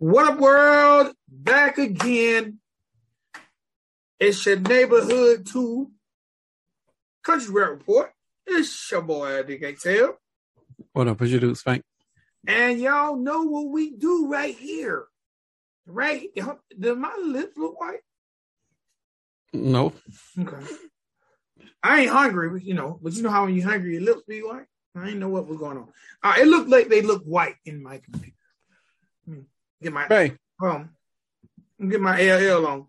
What up, world? Back again. It's your neighborhood two country rap report. It's your boy, Dick Tell. What up? What you do, Spank? And y'all know what we do right here. Right? Do my lips look white? No. Okay. I ain't hungry, but you know, but you know how when you're hungry, your lips be white? I didn't know what was going on. Uh, it looked like they look white in my computer. Get my hey. um, get my LL on.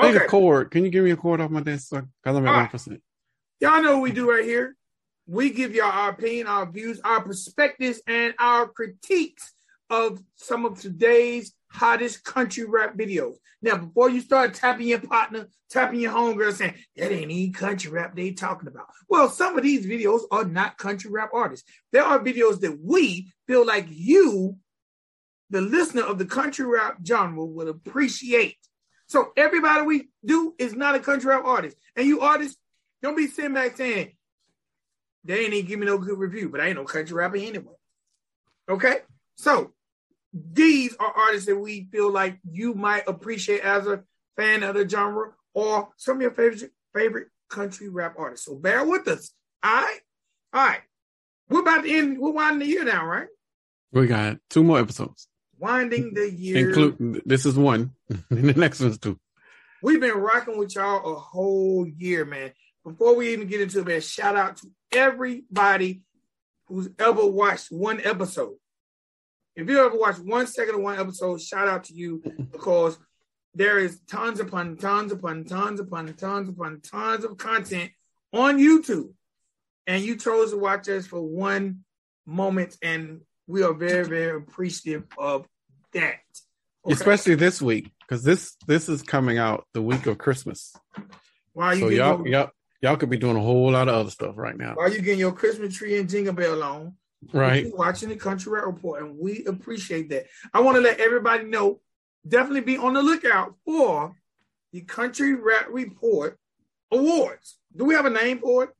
Need a cord. Can you give me a cord off my desk? Because I'm at one percent. Y'all know what we do right here. We give y'all our opinion, our views, our perspectives, and our critiques of some of today's hottest country rap videos. Now, before you start tapping your partner, tapping your homegirl, saying that ain't any country rap they talking about. Well, some of these videos are not country rap artists. There are videos that we feel like you, the listener of the country rap genre, would appreciate. So everybody we do is not a country rap artist. And you artists, don't be sitting back saying, they ain't even give me no good review, but I ain't no country rapper anyway. Okay? So these are artists that we feel like you might appreciate as a fan of the genre or some of your favorite favorite country rap artists. So bear with us. All right? All right. We're about to end, we're winding the year now, right? We got two more episodes. Winding the year. Include this is one, and the next one's two. We've been rocking with y'all a whole year, man. Before we even get into it, man, shout out to everybody who's ever watched one episode. If you ever watched one second of one episode, shout out to you because there is tons upon tons upon tons upon tons upon tons of content on YouTube. And you chose to watch us for one moment, and we are very, very appreciative of that. Okay? Especially this week, because this this is coming out the week of Christmas. Why so y'all, your, y'all y'all could be doing a whole lot of other stuff right now. While you getting your Christmas tree and jingle bell on, right? Watching the Country Rap Report, and we appreciate that. I want to let everybody know. Definitely be on the lookout for the Country Rap Report Awards. Do we have a name for it?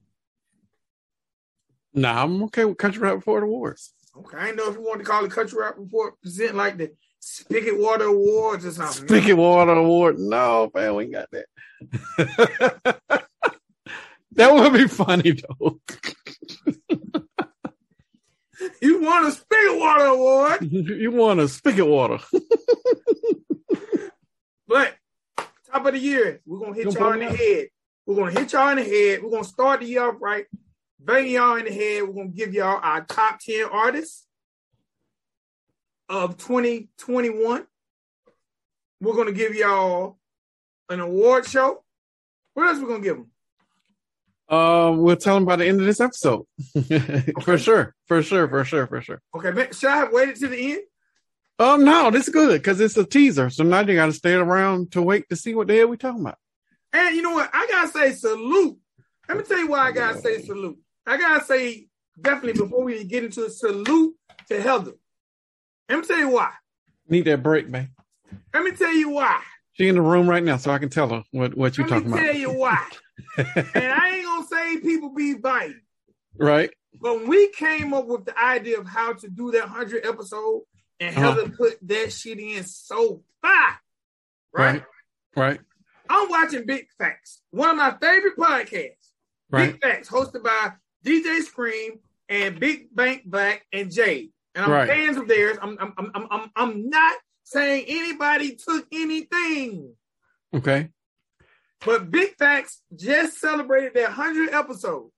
Nah, I'm okay with Country Rap Report Awards. Okay, I know if you want to call it Country Rap Report present like the Spigot Water Awards or something. Spigot Water Award. No, man, we got that. that would be funny though. you want a Spigot Water Award? You want a Spigot Water. but top of the year, we're gonna hit y'all in the head. We're gonna hit y'all in the head. We're gonna start the year off right bang y'all in the head. We're gonna give y'all our top 10 artists of 2021. We're gonna give y'all an award show. What else we gonna give them? Uh, we'll tell them by the end of this episode. okay. for sure, for sure, for sure, for sure. Okay, man, should I have waited to the end? Um, no, this is good because it's a teaser. So now you got to stay around to wait to see what the hell we talking about. And you know what? I gotta say salute. Let me tell you why I gotta say salute. I gotta say, definitely before we get into a salute to Heather. Let me tell you why. Need that break, man. Let me tell you why. She in the room right now, so I can tell her what, what you're talking about. Let me tell you why. and I ain't gonna say people be biting. Right. But when we came up with the idea of how to do that hundred episode, and uh-huh. Put that shit in so far. Right? right? Right. I'm watching Big Facts, one of my favorite podcasts. Right. Big Facts, hosted by DJ Scream and Big Bank Black and Jay. And I'm right. fans of theirs. I'm, I'm, I'm, I'm, I'm not saying anybody took anything. Okay. But Big Facts just celebrated their 100th episode.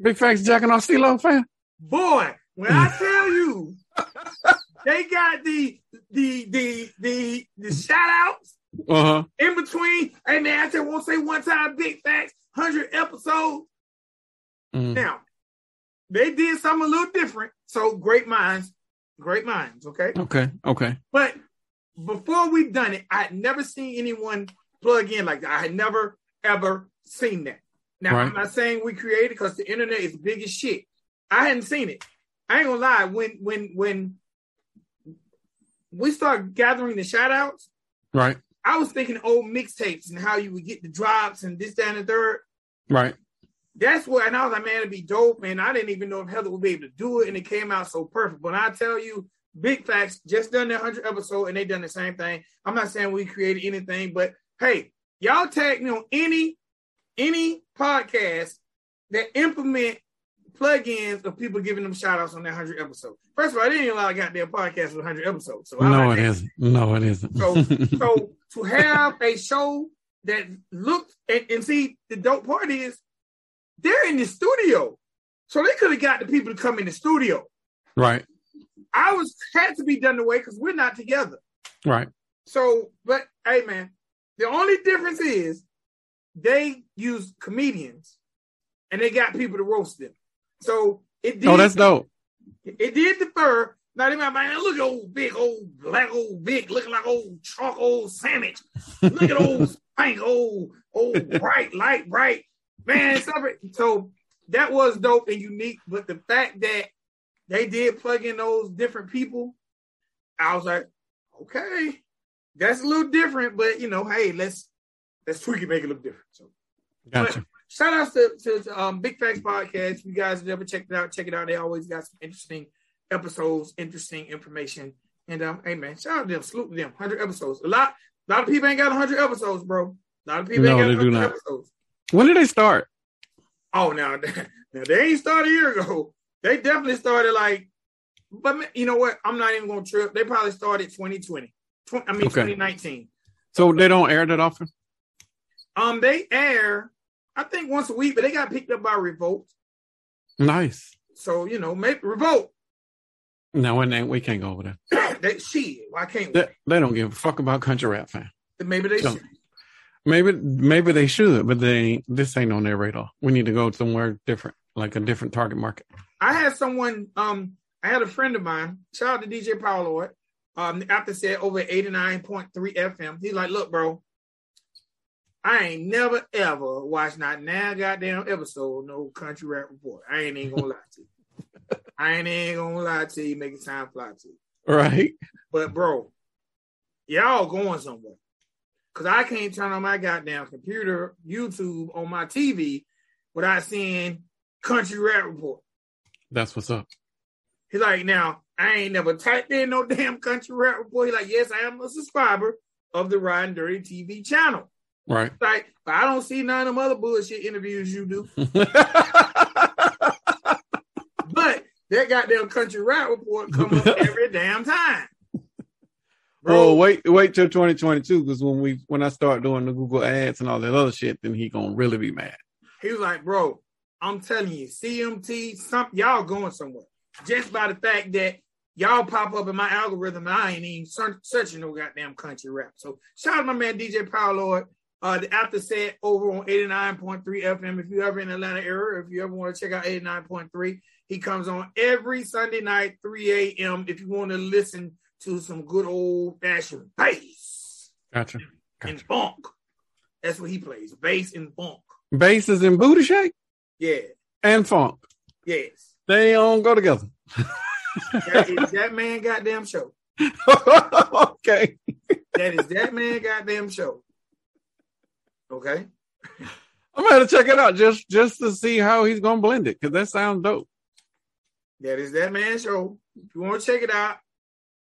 Big Facts jacking off CeeLo fan? Boy, when I tell you, they got the the the the the shout outs uh-huh. in between. Hey man, I just won't say one time Big Facts, 100 episodes. Mm. Now, they did something a little different. So great minds, great minds. Okay. Okay. Okay. But before we done it, I'd never seen anyone plug in like that. I had never ever seen that. Now right. I'm not saying we created because the internet is big as shit. I hadn't seen it. I ain't gonna lie. When when when we start gathering the shout outs, right? I was thinking old mixtapes and how you would get the drops and this, that, and the third. Right. That's what, and I was like, man, it'd be dope, man. I didn't even know if Heather would be able to do it, and it came out so perfect. But I tell you, Big Facts just done their 100 episode and they done the same thing. I'm not saying we created anything, but hey, y'all tag me on any any podcast that implement plugins of people giving them shout outs on their 100 episodes. First of all, I didn't even allow goddamn podcast with 100 episodes. So no, it isn't. No, it isn't. So, so to have a show that looks and, and see the dope part is they're in the studio. So they could have got the people to come in the studio. right, I was had to be done away because we're not together. right. So, but hey, man, the only difference is they use comedians and they got people to roast them. So it oh, did. Oh, that's dope. It did defer. Now they might be look at old big old black old big looking like old chalk old sandwich. Look at old spank old old bright light bright man. So that was dope and unique. But the fact that they did plug in those different people, I was like, okay, that's a little different. But you know, hey, let's let's tweak it, make it look different. So Gotcha. shout outs to, to, to, um, Big Facts Podcast. You guys have never checked it out, check it out. They always got some interesting episodes, interesting information. And um, hey man, shout out to them, salute to them. Hundred episodes. A lot, a lot of people ain't got hundred episodes, bro. A lot of people No, ain't got do 100 not. episodes. When did they start? Oh, now, now they ain't started a year ago. They definitely started like, but you know what? I'm not even gonna trip. They probably started 2020. I mean Okay. 2019. So they don't air that often. Um, they air, I think once a week, but they got picked up by Revolt. Nice. So you know, maybe Revolt. No, and then we can't go over there. they shit. Why can't we? They, they don't give a fuck about country rap fan. Maybe they So- should. Maybe maybe they should, but they this ain't on their radar. We need to go somewhere different, like a different target market. I had someone, um, I had a friend of mine, shout out to DJ Power Lord, um, after said over 89.3 FM. He's like, look, bro, I ain't never ever watched not now goddamn episode no country rap report. I ain't even gonna lie to you. I ain't even gonna lie to you, make it time fly to you. Right. But bro, y'all going somewhere. Cause I can't turn on my goddamn computer, YouTube on my TV without seeing country rap report. That's what's up. He's like, now I ain't never typed in no damn country rap report. He's like, yes, I am a subscriber of the Riding Dirty TV channel. Right. Like, but I don't see none of them other bullshit interviews you do. But that goddamn country rap report come up every damn time. oh, wait, wait till 2022 because when we when I start doing the Google ads and all that other shit, then he gonna really be mad. He was like, bro, I'm telling you, CMT, some y'all going somewhere. Just by the fact that y'all pop up in my algorithm and I ain't even search, searching no goddamn country rap. So shout out to my man DJ Power Lord. Uh, the after set over on 89.3 FM. If you ever in Atlanta area, if you ever want to check out 89.3, he comes on every Sunday night, 3 a.m. If you want to listen to some good old fashioned bass Gotcha. gotcha. and funk. That's what he plays, bass and funk. Bass is in booty shake Yeah, and funk. yes. They don't go together. That is that man goddamn show. okay. That is that man goddamn show. Okay. I'm gonna check it out just just to see how he's gonna blend it because that sounds dope. That is that man show. If you want to check it out,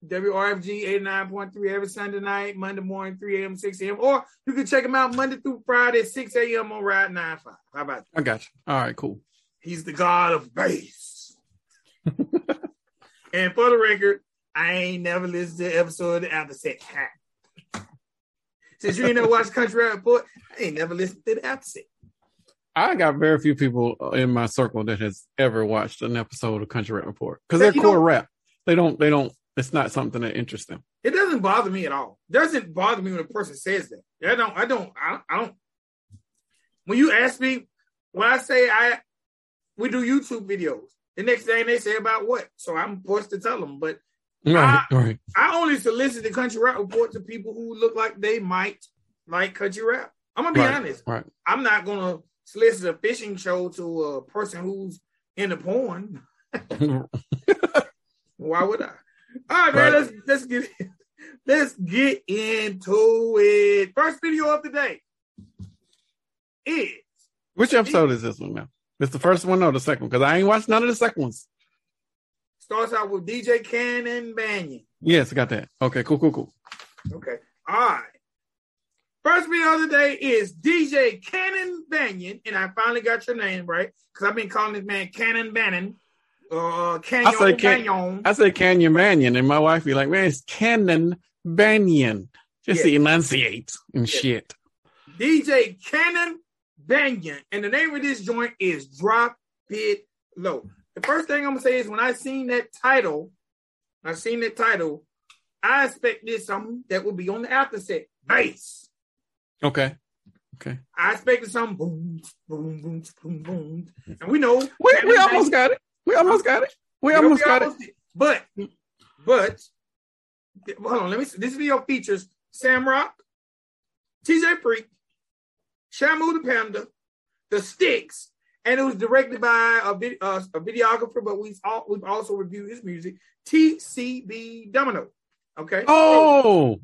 WRFG 89.3 every Sunday night, Monday morning, 3 a.m., 6 a.m. Or you can check him out Monday through Friday, 6 a.m. on Ride 95. How about that? I got you. All right, cool. He's the god of bass. and for the record, I ain't never listened to an episode of the After Set. Ha. Since you ain't never watched Country Rap Report, I ain't never listened to the After. I got very few people in my circle that has ever watched an episode of Country Rap Report because they're core rap. They don't. They don't. It's not something that interests them. It doesn't bother me at all. It doesn't bother me when a person says that. I don't. I don't. I, I don't. When you ask me, when I say I, we do YouTube videos. The next thing they say about what, so I'm forced to tell them. But Right. right. I only solicit the country rap report to people who look like they might like country rap. I'm gonna be Right. honest. Right. I'm not gonna solicit a fishing show to a person who's into porn. Why would I? All right, man. Let's let's get let's get into it. First video of the day is Which episode is this one now? It's the first one or the second? Because I ain't watched none of the second ones. starts out with DJ Cannon Banyan. Yes, I got that. Okay, cool, cool, cool. Okay. All right. First video of the day is DJ Cannon Banyan, and I finally got your name right because I've been calling this man Cannon Bannon. Uh, Canyon I say can, Banyan. I say Canyon Banyan, and my wife be like, "Man, it's Cannon Banyan." Just to enunciate and Yeah. shit. DJ Cannon Banyan, and the name of this joint is Drop It Low. The first thing I'm gonna say is when I seen that title, I seen that title, I expected something that would be on the after set, bass. Okay. Okay. I expected some boom, boom, boom, boom, boom, and we know We, we almost got it. We almost got it. We know, almost we got it. almost did. But, but, hold on. Let me. see. This video features Sam Rock, TJ Freak, Shamu the Panda, The Sticks, and it was directed by a, vid, uh, a videographer. But we've all, we've also reviewed his music, TCB Domino. Okay. Oh,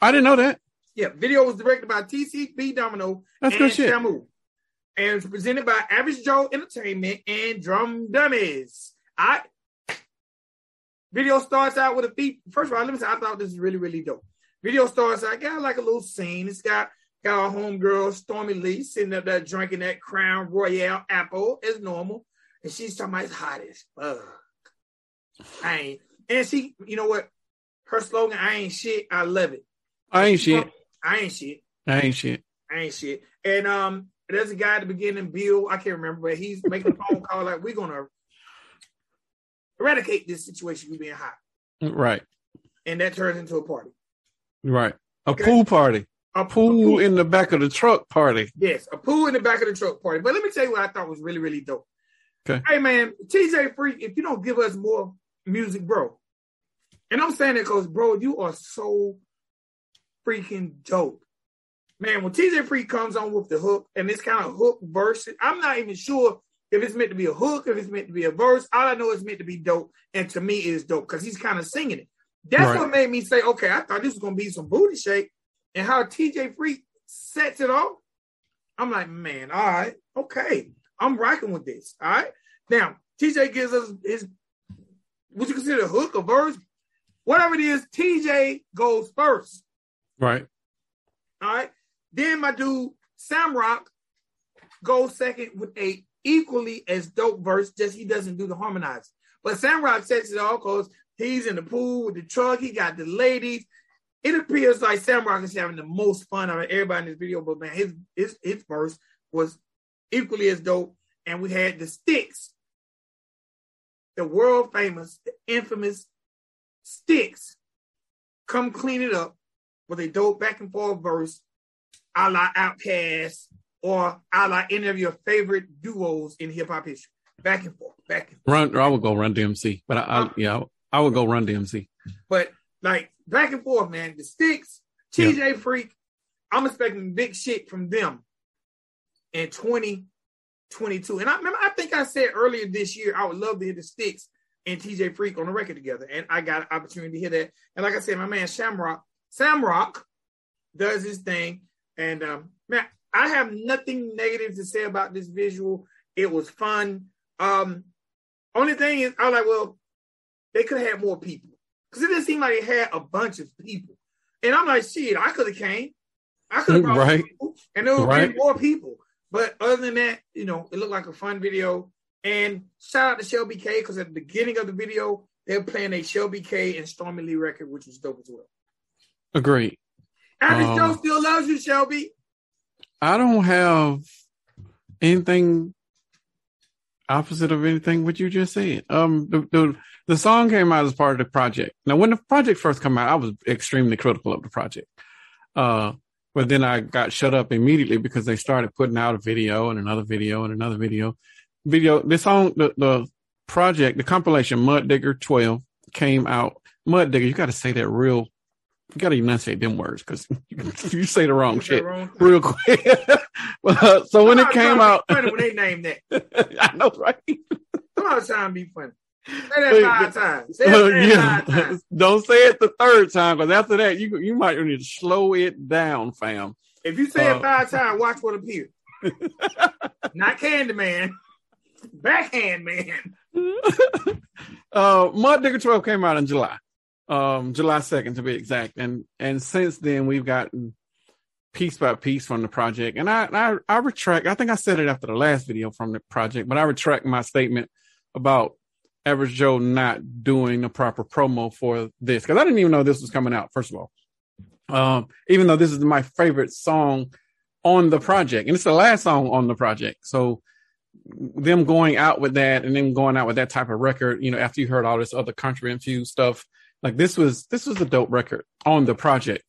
I didn't know that. yeah. Video was directed by TCB Domino That's and good shit. Shamu. And it's presented by Average Joe Entertainment and Drum Dummies. I video starts out with a beat. First of all, let me say I thought this is really, really dope. Video starts out, I got like a little scene. It's got got our homegirl Stormy Lee sitting up there drinking that Crown Royal apple as normal. And she's talking about it's hot as fuck. I ain't and she, you know what? Her slogan, I ain't shit, I love it. I ain't shit. I ain't shit. I ain't shit. I ain't shit. And um, there's a guy at the beginning, Bill. I can't remember, but he's making a phone call like we're gonna eradicate this situation. You being hot, Right. and that turns into a party. Right. A Okay. pool party. A Pool in the back of the truck party. Yes, a pool in the back of the truck party. But let me tell you what I thought was really, really dope. Okay. Hey man, TJ Freak, if you don't give us more music, bro. And I'm saying it because, bro, you are so freaking dope. Man, when TJ Freak comes on with the hook and this kind of hook verse, I'm not even sure if it's meant to be a hook, if it's meant to be a verse. All I know is meant to be dope. And to me, it is dope because he's kind of singing it. That's Right. what made me say, okay, I thought this was gonna be some booty shake. And how TJ Freak sets it off. I'm like, man, all right, okay. I'm rocking with this. All right. Now, TJ gives us his what you consider a hook, a verse, whatever it is, TJ goes first. Right. All right. Then my dude Sam Rock goes second with a equally as dope verse, just he doesn't do the harmonize. But Sam Rock sets it all because he's in the pool with the truck, he got the ladies. It appears like Sam Rock is having the most fun out of everybody in this video, but man, his his his verse was equally as dope. And we had the sticks, the world famous, the infamous sticks, come clean it up with a dope back and forth verse, a la Outkast, or a la any of your favorite duos in hip hop history. Back and forth, back and forth. Run. I would go run DMC, but I, I yeah, I would go run DMC. But like back and forth, man. The sticks, TJ Freak, I'm expecting big shit from them in 2022. And I remember, I think I said earlier this year, I would love to hear the sticks and TJ Freak on the record together. And I got an opportunity to hear that. And like I said, my man Shamrock, Samrock does his thing. And um, man, I have nothing negative to say about this visual. It was fun. Um, only thing is, I was like, well, they could have had more people because it didn't seem like it had a bunch of people. And I'm like, shit, I could have came. I could have brought Right. people, and there would Right. be more people. But other than that, you know, it looked like a fun video. And shout out to Shelby K because at the beginning of the video, they're playing a Shelby K and Stormy Lee record, which was dope as well. Agreed. Average Um, Joe still loves you, Shelby. I don't have anything opposite of anything what you just said. Um, the, the the song came out as part of the project. Now, when the project first came out, I was extremely critical of the project. Uh, but then I got shut up immediately because they started putting out a video and another video and another video. Video. The song, the the project, the compilation Mud Digger Twelve came out. Mud Digger, you got to say that real. You got to enunciate them words because you say the wrong shit wrong real quick. Uh, so when it came out, funny when they named that. I know, right? Somebody trying to be funny. Say that five times. Say that five yeah. times. Don't say it the third time because after that, you you might need to slow it down, fam. If you say Uh, it five times, watch what appears. Not Candyman. Backhand man. uh, Mud Digger 12 came out in July, um, July 2nd to be exact. And, and since then we've gotten piece by piece from the project. And I, I, I retract, I think I said it after the last video from the project, but I retract my statement about Average Joe not doing the proper promo for this because I didn't even know this was coming out. First of all, um, even though this is my favorite song on the project, and it's the last song on the project, so them going out with that and then going out with that type of record, you know, after you heard all this other country infused stuff, like this was this was a dope record on the project.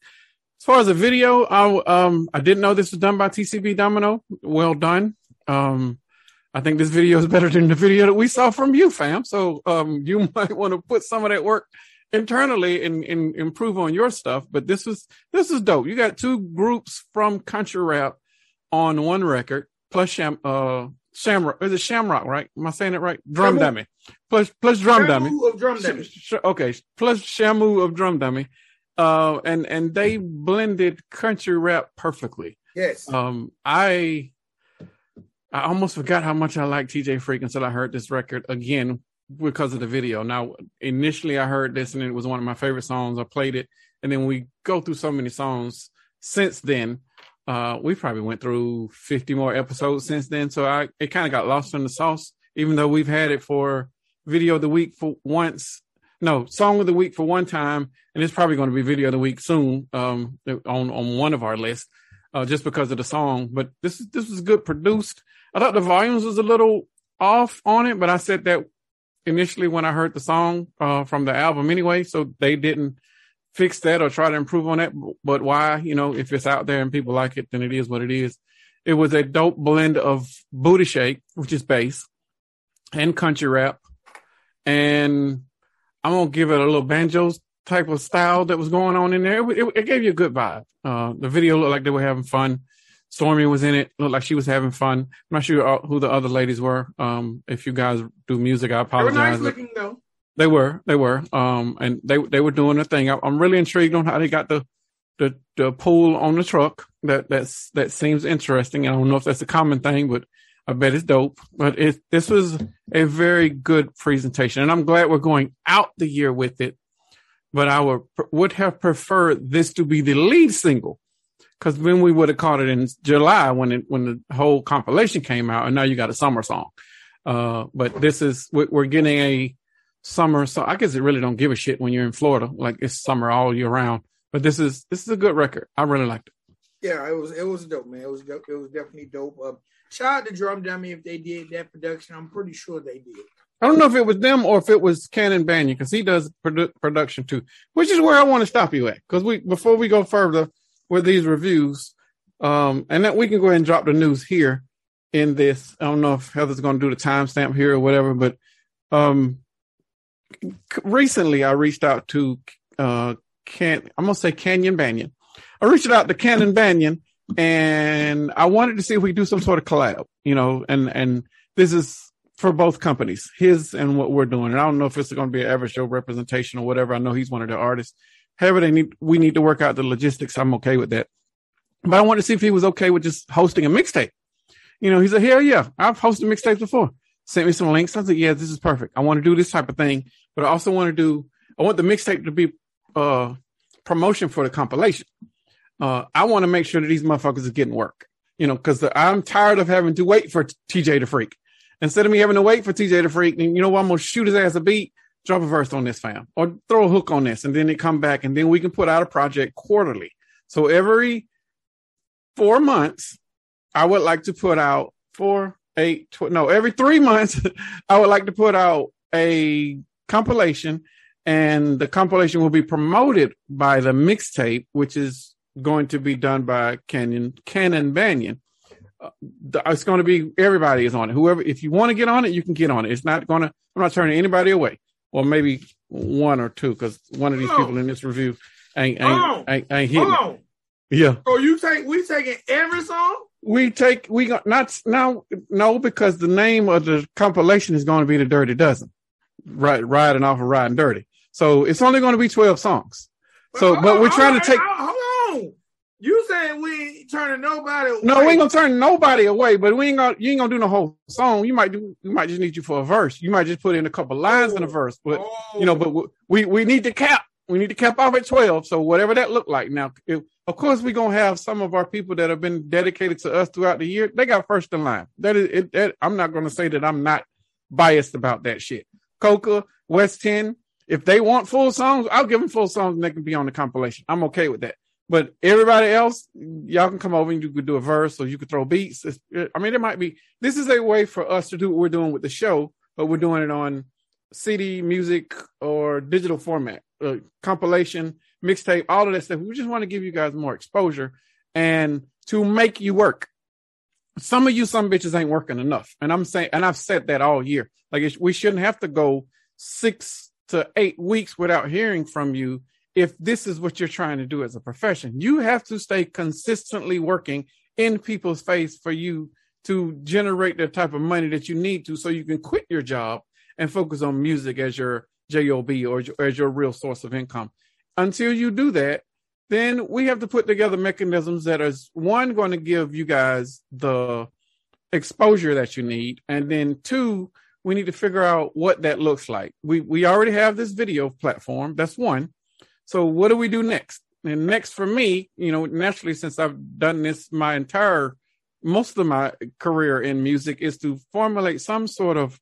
As far as the video, I um I didn't know this was done by TCB Domino. Well done. Um, I think this video is better than the video that we saw from you, fam. So um, you might want to put some of that work internally and, and improve on your stuff. But this is this is dope. You got two groups from country rap on one record, plus uh Shamrock. Is it Shamrock, right? Am I saying it right? Drum Shamu. Dummy. Plus plus Drum Shamu Dummy. Of drum dummy. Sh- okay. Plus Shamu of Drum Dummy. Uh and and they blended country rap perfectly. Yes. Um I I almost forgot how much I like TJ Freak until I heard this record again because of the video. Now, initially I heard this and it was one of my favorite songs. I played it, and then we go through so many songs since then. Uh, we probably went through 50 more episodes since then. So I it kind of got lost in the sauce, even though we've had it for video of the week for once. No, song of the week for one time, and it's probably going to be video of the week soon um, on on one of our lists, uh, just because of the song. But this this was good produced. I thought the volumes was a little off on it, but I said that initially when I heard the song uh, from the album anyway, so they didn't fix that or try to improve on that. But why? You know, if it's out there and people like it, then it is what it is. It was a dope blend of booty shake, which is bass, and country rap, and I'm gonna give it a little banjos type of style that was going on in there. It, it, it gave you a good vibe. Uh, the video looked like they were having fun. Stormy was in it. Looked like she was having fun. I'm not sure who the other ladies were. Um, if you guys do music, I apologize. They were nice looking though. They were, they were, um, and they they were doing their thing. I, am really intrigued on how they got the the the pool on the truck. That that's that seems interesting. I don't know if that's a common thing, but I bet it's dope. But it this was a very good presentation, and I'm glad we're going out the year with it. But I would would have preferred this to be the lead single because then we would have caught it in July when it when the whole compilation came out, and now you got a summer song. Uh, but this is we're getting a summer So I guess it really don't give a shit when you're in Florida, like it's summer all year round. But this is this is a good record. I really liked it. Yeah, it was it was dope, man. It was dope. It was definitely dope. Uh, shout out to Drum Dummy if they did that production. I'm pretty sure they did. I don't know if it was them or if it was Cannon Banyan because he does produ- production too, which is where I want to stop you at. Because we before we go further, with these reviews. Um, and that we can go ahead and drop the news here in this. I don't know if Heather's going to do the timestamp here or whatever, but um, recently I reached out to uh, Can I'm gonna say Canyon Banyan. I reached out to Canyon Banyan, and I wanted to see if we do some sort of collab. You know, and and this is for both companies, his and what we're doing. And I don't know if it's going to be an ever show representation or whatever. I know he's one of the artists. However, they need we need to work out the logistics. I'm okay with that. But I wanted to see if he was okay with just hosting a mixtape. You know, he said, hell yeah, I've hosted mixtapes before. Sent me some links. I said, yeah, this is perfect. I want to do this type of thing, but I also want to do, I want the mixtape to be uh promotion for the compilation. Uh, I want to make sure that these motherfuckers are getting work, you know, because I'm tired of having to wait for TJ the Freak. Instead of me having to wait for TJ the Freak, and you know what, I'm gonna shoot his ass a beat drop a verse on this fam or throw a hook on this and then it come back and then we can put out a project quarterly so every four months i would like to put out four eight tw- no every three months i would like to put out a compilation and the compilation will be promoted by the mixtape which is going to be done by canyon cannon banyan uh, it's going to be everybody is on it whoever if you want to get on it you can get on it it's not going to i'm not turning anybody away or maybe one or two, because one of these people in this review ain't ain't ain't, ain't hitting. Hold on. Yeah. So you take we taking every song? We take we got not now no because the name of the compilation is going to be the Dirty Dozen, right? Riding off of Riding Dirty. So it's only going to be twelve songs. So, but, but we're trying right, to take. Hold on. You saying we ain't turning nobody away? No, we ain't gonna turn nobody away, but we ain't gonna you ain't gonna do the whole song. You might do you might just need you for a verse. You might just put in a couple lines in a verse, but Oh. you know, oh. but we we need to cap. We need to cap off at twelve. So whatever that look like. Now, of course, we're gonna have some of our people that have been dedicated to us throughout the year. They got first in line. That is, it, that, I'm not gonna say that I'm not biased about that shit. Coca, West Ten, if they want full songs, I'll give them full songs and they can be on the compilation. I'm okay with that. But everybody else, y'all can come over and you could do a verse or you could throw beats. It's, I mean, there might be, this is a way for us to do what we're doing with the show, but we're doing it on CD, music, or digital format, uh, compilation, mixtape, all of that stuff. We just want to give you guys more exposure and to make you work. Some of you, some bitches ain't working enough. And I'm saying, and I've said that all year. Like we shouldn't have to go six to eight weeks without hearing from you if this is what you're trying to do as a profession. You have to stay consistently working in people's face for you to generate the type of money that you need to so you can quit your job and focus on music as your job or as your real source of income. Until you do that then we have to put together mechanisms that is one going to give you guys the exposure that you need. And then two we need to figure out what that looks like. We we already have this video platform. That's one. So what do we do next? And next for me you know naturally since i've done this my entire most of my career in music is to formulate some sort of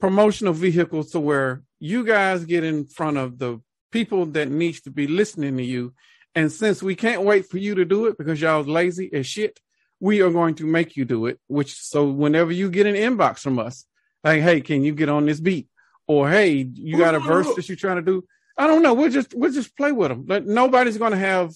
promotional vehicle to where you guys get in front of the people that needs to be listening to you. And since we can't wait for you to do it because y'all lazy as shit, we are going to make you do it. Which so whenever you get an inbox from us, like, hey, can you get on this beat? Or hey, you got a verse that you're trying to do. I don't know. We'll just we'll just play with them. But nobody's going to have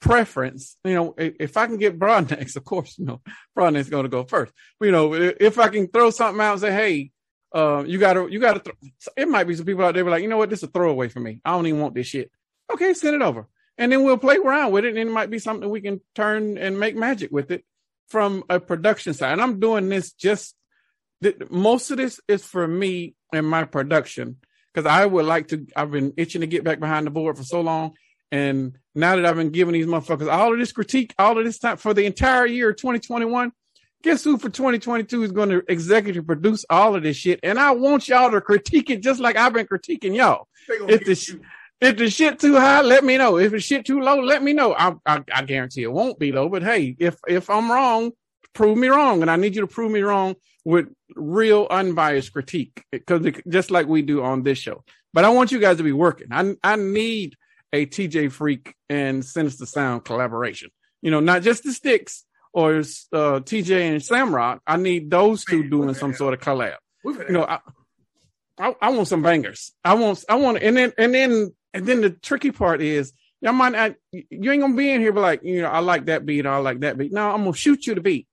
preference. You know, if I can get Broadnex, of course, you know, Broadnex is going to go first. But, You know, if I can throw something out and say, hey, uh, you gotta, you gotta, throw, it might be some people out there be like, you know what, this is a throwaway for me. I don't even want this shit. Okay, send it over. And then we'll play around with it. And it might be something we can turn and make magic with it from a production side. And I'm doing this just, th- most of this is for me and my production. Cause I would like to, I've been itching to get back behind the board for so long. And now that I've been giving these motherfuckers all of this critique, all of this time for the entire year 2021, guess who for 2022 is going to executive produce all of this shit? And I want y'all to critique it just like I've been critiquing y'all. If the sh- If the shit too high, let me know. If the shit too low, let me know. I, I I guarantee it won't be low. But hey, if if I'm wrong, prove me wrong, and I need you to prove me wrong with real unbiased critique, because just like we do on this show. But I want you guys to be working. I I need a TJ Freak and Sinister Sound collaboration. You know, not just the Sticks or uh, TJ and Samrock. I need those two doing some sort of collab you know, I, I, I want some bangers. I want, I want, and then, and then, and then the tricky part is, y'all might not, you ain't gonna be in here, but like, you know, I like that beat, I like that beat. No, I'm gonna shoot you the beat,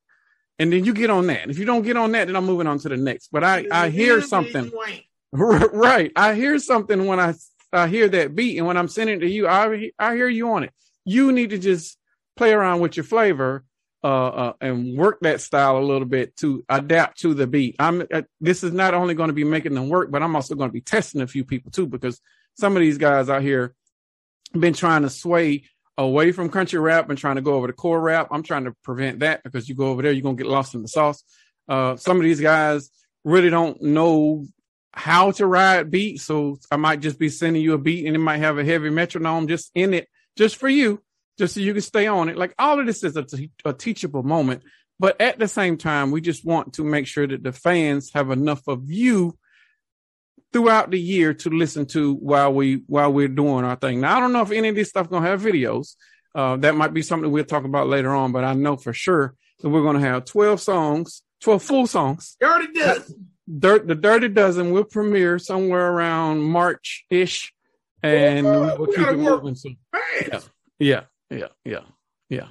and then you get on that. If you don't get on that, then I'm moving on to the next. But I, I hear something, right? I hear something when I, I hear that beat, and when I'm sending it to you, I, I hear you on it. You need to just play around with your flavor uh, uh, and work that style a little bit to adapt to the beat. I'm uh, this is not only going to be making them work, but I'm also going to be testing a few people too because some of these guys out here been trying to sway away from country rap and trying to go over to core rap. I'm trying to prevent that because you go over there, you're gonna get lost in the sauce. Uh, some of these guys really don't know how to ride beat, so I might just be sending you a beat and it might have a heavy metronome just in it, just for you just so you can stay on it. Like all of this is a, te- a teachable moment, but at the same time, we just want to make sure that the fans have enough of you throughout the year to listen to while we while we're doing our thing. Now, I don't know if any of this stuff gonna have videos. Uh, that might be something we'll talk about later on, but I know for sure that we're gonna have twelve songs, twelve full songs. Already does. Dirt, the Dirty Dozen will premiere somewhere around March ish, and Ooh, we will we keep it moving. So Fast. yeah, yeah, yeah, yeah.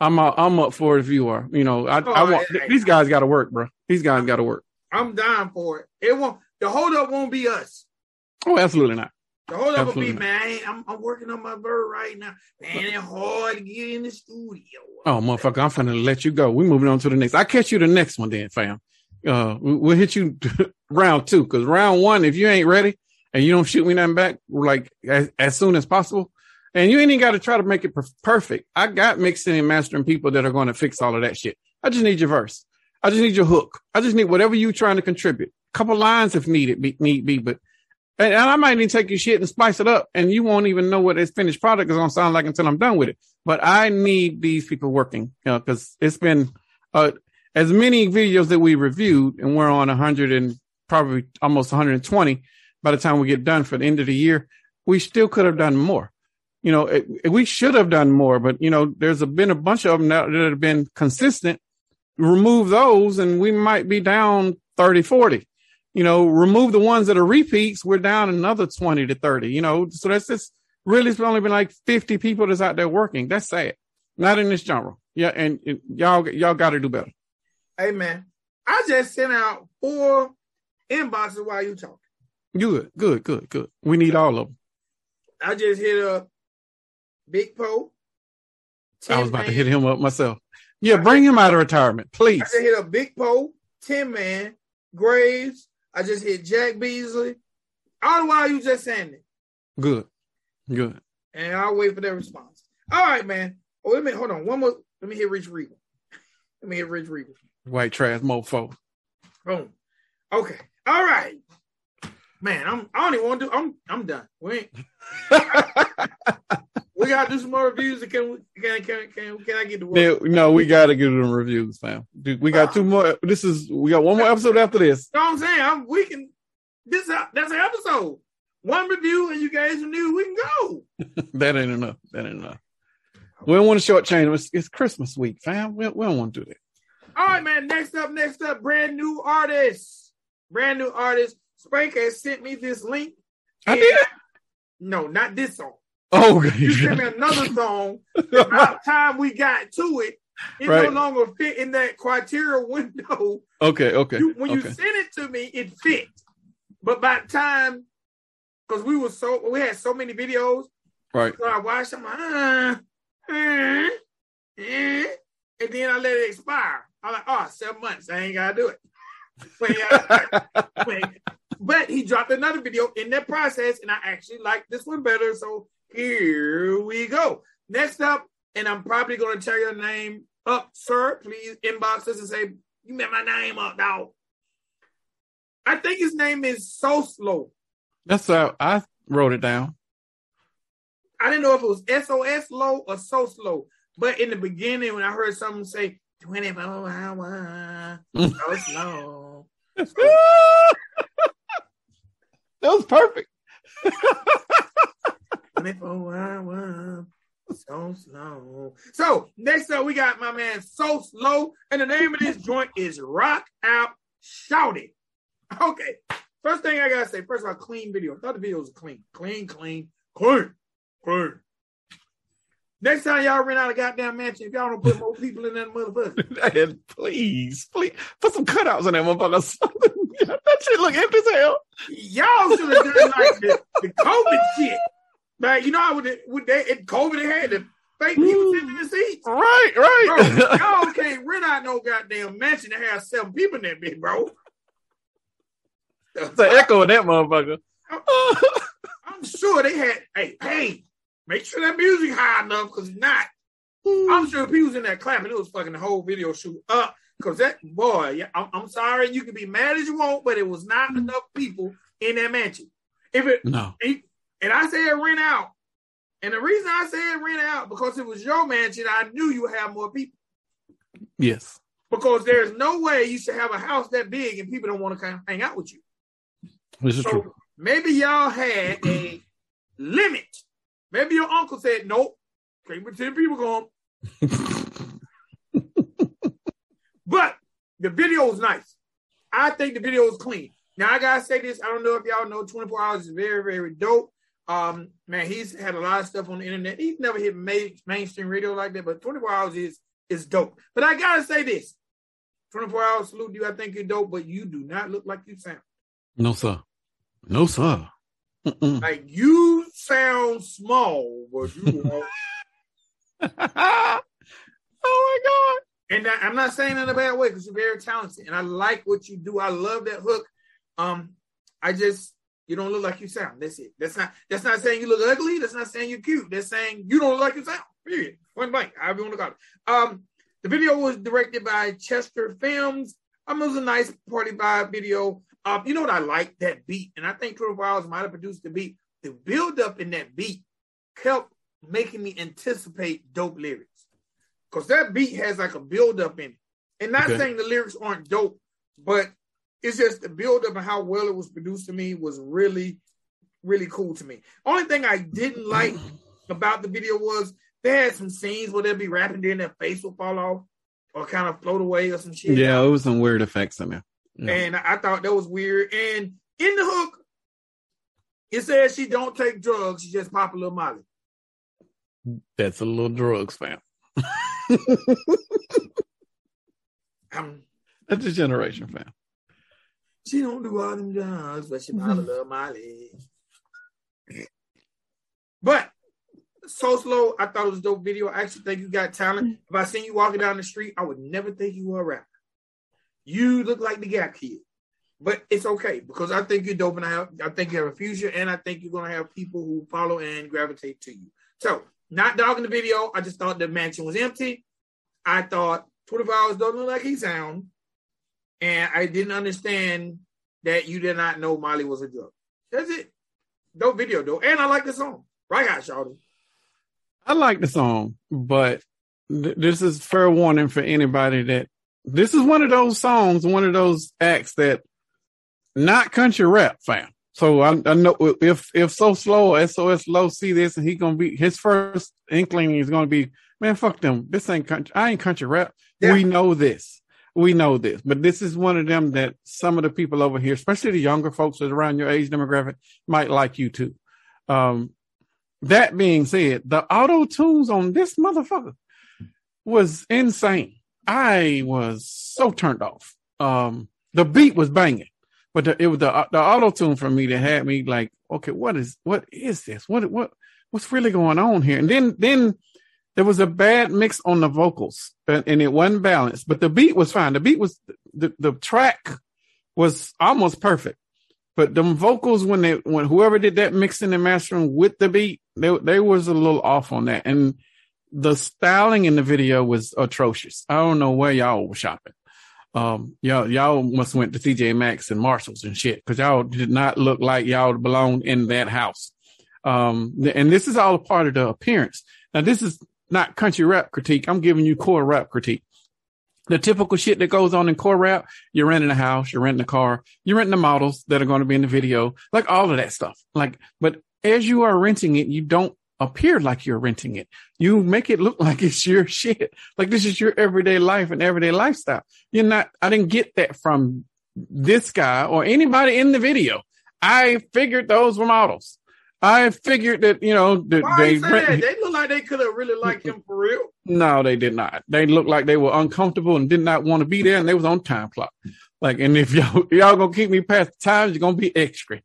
I'm uh, I'm up for it if you are. You know, I, I Oh, want yeah. these guys got to work, bro. These guys got to work. I'm dying for it. It won't. The hold up won't be us. Oh, absolutely not. The hold up will be man. I ain't- I'm, I'm working on my bird right now. Man, it's hard to get in the studio. Oh, motherfucker, I'm finna let you go. We're moving on to the next. I catch you the next one then, fam. Uh, we- we'll hit you round two because round one, if you ain't ready and you don't shoot me nothing back, like as, as soon as possible, And you ain't even got to try to make it per- perfect. I got mixing and mastering people that are going to fix all of that shit. I just need your verse. I just need your hook. I just need whatever you're trying to contribute. A couple lines if needed, be, need be, but and, and, I might even take your shit and spice it up, and you won't even know what this finished product is gonna sound like until I'm done with it. But I need these people working, you know, because it's been uh, as many videos that we reviewed, and we're on 100 and probably almost 120 by the time we get done for the end of the year. We still could have done more. You know, it, it, we should have done more, but you know, there's a, been a bunch of them that, that have been consistent. Remove those, and we might be down 30, 40 you know, remove the ones that are repeats, we're down another 20 to 30, you know, so that's just really, it's only been like 50 people that's out there working. That's sad. Not in this genre. Yeah. And, and y'all, y'all got to do better. Hey, man, I just sent out four inboxes while you talking. Good, good, good, good. We need all of them. I just hit a Big Poe. I was about man. to hit him up myself. Yeah, bring him out of retirement, please. I just hit a Big Poe, Tin Man, Graves, I just hit Jack Beasley. All the while you just saying it. Good. Good. And I'll wait for their response. All right, man. Oh, wait a minute. Hold on. One more. Let me hit Rich Regal. Let me hit Rich Regal. White trash mofo. Boom. Okay. All right. Man, I'm I don't even want to do I'm I'm done. We ain't we gotta do some more reviews. Can we can can can, can I get the work? No, we gotta get them reviews, fam. We got two ah. more. This is we got one more episode after this. You know what I'm saying? I'm, we can. This that's an episode. One review, and you guys are new. We can go. that ain't enough. That ain't enough. We don't want to shortchange. It's, it's Christmas week, fam. We, we don't want to do that. All right, man. Next up, next up, brand new artist. Brand new artist. Spank has sent me this link. I did. No, not this song. Oh. You sent me another song. About time we got to it, it right. no longer fit in that criteria window. Okay, okay. You, when okay. you sent it to me, it fit. But by the time, because we were so we had so many videos, right? So I watched them, uh, uh, uh, and then I let it expire. I'm like, oh, seven months. I ain't gotta do it. But, but he dropped another video in that process, and I actually like this one better. So here we go. Next up, and I'm probably going to tell your name up, sir. Please inbox us and say, You met my name up, dog. I think his name is So Slow. That's how I wrote it down. I didn't know if it was SOS low or so slow. But in the beginning, when I heard someone say 24 hours, so slow. that was perfect. 24 hours. So slow. So next up, we got my man So Slow, and the name of this joint is Rock Out Shout It. Okay. First thing I gotta say, first of all, clean video. I thought the video was clean. Clean, clean, clean, clean. Next time y'all rent out a goddamn mansion, if y'all don't put more people in that motherfucker. and please, please put some cutouts in that motherfucker. that shit look empty as hell. Y'all should have done like the, the COVID shit. Like, you know I would, would they in COVID they had the fake people mm. sitting in the seats? Right, right. Bro, y'all can't rent out no goddamn mansion to have seven people in that bitch, bro. It's an echo of that motherfucker. I'm sure they had, hey, hey, make sure that music high enough, because not. I'm mm. sure if he was in that clapping, it was fucking the whole video shoot up. Cause that boy, yeah, I'm, I'm, sorry, you can be mad as you want, but it was not mm. enough people in that mansion. If it no, and I said rent out. And the reason I said rent out because it was your mansion, I knew you would have more people. Yes. Because there's no way you should have a house that big and people don't want to kind of hang out with you. This is so true. Maybe y'all had a limit. Maybe your uncle said, nope, can't put 10 people going. but the video is nice. I think the video is clean. Now I gotta say this. I don't know if y'all know 24 hours is very, very dope. Um, man, he's had a lot of stuff on the internet. He's never hit mainstream radio like that, but 24 hours is is dope. But I gotta say this: 24 hours salute you. I think you're dope, but you do not look like you sound. No sir, no sir. Mm-mm. Like you sound small, but you. oh my god! And I'm not saying in a bad way because you're very talented, and I like what you do. I love that hook. Um, I just You don't look like you sound. That's it. That's not that's not saying you look ugly. That's not saying you're cute. That's saying you don't look like you sound. Period. One blank. However you want to call it. Um, the video was directed by Chester Films. Um, it was a nice party vibe video. Um, you know what I like? That beat. And I think 24 Hours might have produced the beat. The build up in that beat kept making me anticipate dope lyrics. Because that beat has like a build up in it. And not okay. saying the lyrics aren't dope, but it's just the build up and how well it was produced to me was really, really cool to me. Only thing I didn't like about the video was they had some scenes where they'd be rapping, then their face would fall off or kind of float away or some shit. Yeah, it was some weird effects in there. Yeah. And I thought that was weird. And in the hook, it says she don't take drugs, she just pop a little molly. That's a little drugs, fam. um, That's a generation, fam. She don't do all them drugs, but she a little molly. But so slow. I thought it was a dope video. I actually think you got talent. If I seen you walking down the street, I would never think you were a rapper. You look like the Gap Kid, but it's okay because I think you're dope and I have. I think you have a future, and I think you're gonna have people who follow and gravitate to you. So, not dogging the video. I just thought the mansion was empty. I thought 24 hours don't look like he sound, and I didn't understand that you did not know Molly was a drug. That's it. Dope video though, and I like the song. Right out, Shawty. I like the song, but th- this is fair warning for anybody that this is one of those songs, one of those acts that not country rap fam. So I, I know if if so slow SOS low see this and he gonna be his first inkling is gonna be man fuck them this ain't country I ain't country rap. Yeah. We know this we know this, but this is one of them that some of the people over here, especially the younger folks that around your age demographic, might like you too. Um, that being said, the auto tunes on this motherfucker was insane. I was so turned off. Um, the beat was banging, but the, it was the the auto tune for me that had me like, okay, what is what is this? What what what's really going on here? And then then there was a bad mix on the vocals, and, it wasn't balanced. But the beat was fine. The beat was the the track was almost perfect. But them vocals when they when whoever did that mixing and mastering with the beat, they they was a little off on that. And the styling in the video was atrocious. I don't know where y'all were shopping. Um, y'all y'all must went to TJ Maxx and Marshalls and shit because y'all did not look like y'all belonged in that house. Um, and this is all a part of the appearance. Now this is not country rap critique. I'm giving you core rap critique the typical shit that goes on in core rap, you're renting a house, you're renting a car, you're renting the models that are going to be in the video, like all of that stuff. Like, but as you are renting it, you don't appear like you're renting it. You make it look like it's your shit. Like this is your everyday life and everyday lifestyle. You're not, I didn't get that from this guy or anybody in the video. I figured those were models. I figured that you know that they they look like they could have really liked him for real. No, they did not. They looked like they were uncomfortable and did not want to be there, and they was on time clock. Like, and if y'all y'all gonna keep me past the times, you're gonna be extra.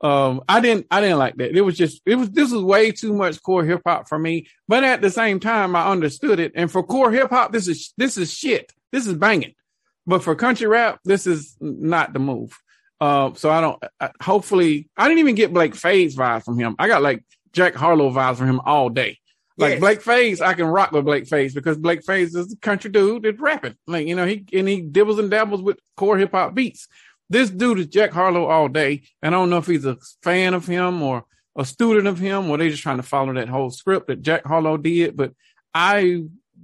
Um, I didn't I didn't like that. It was just it was this was way too much core hip hop for me. But at the same time, I understood it. And for core hip hop, this is this is shit. This is banging. But for country rap, this is not the move. Uh, so I don't. I, hopefully, I didn't even get Blake Faze vibes from him. I got like Jack Harlow vibes from him all day. Like yes. Blake Faze, I can rock with Blake Faze because Blake Faze is a country dude that's rapping. Like you know, he and he dibbles and dabbles with core hip hop beats. This dude is Jack Harlow all day, and I don't know if he's a fan of him or a student of him, or they just trying to follow that whole script that Jack Harlow did. But I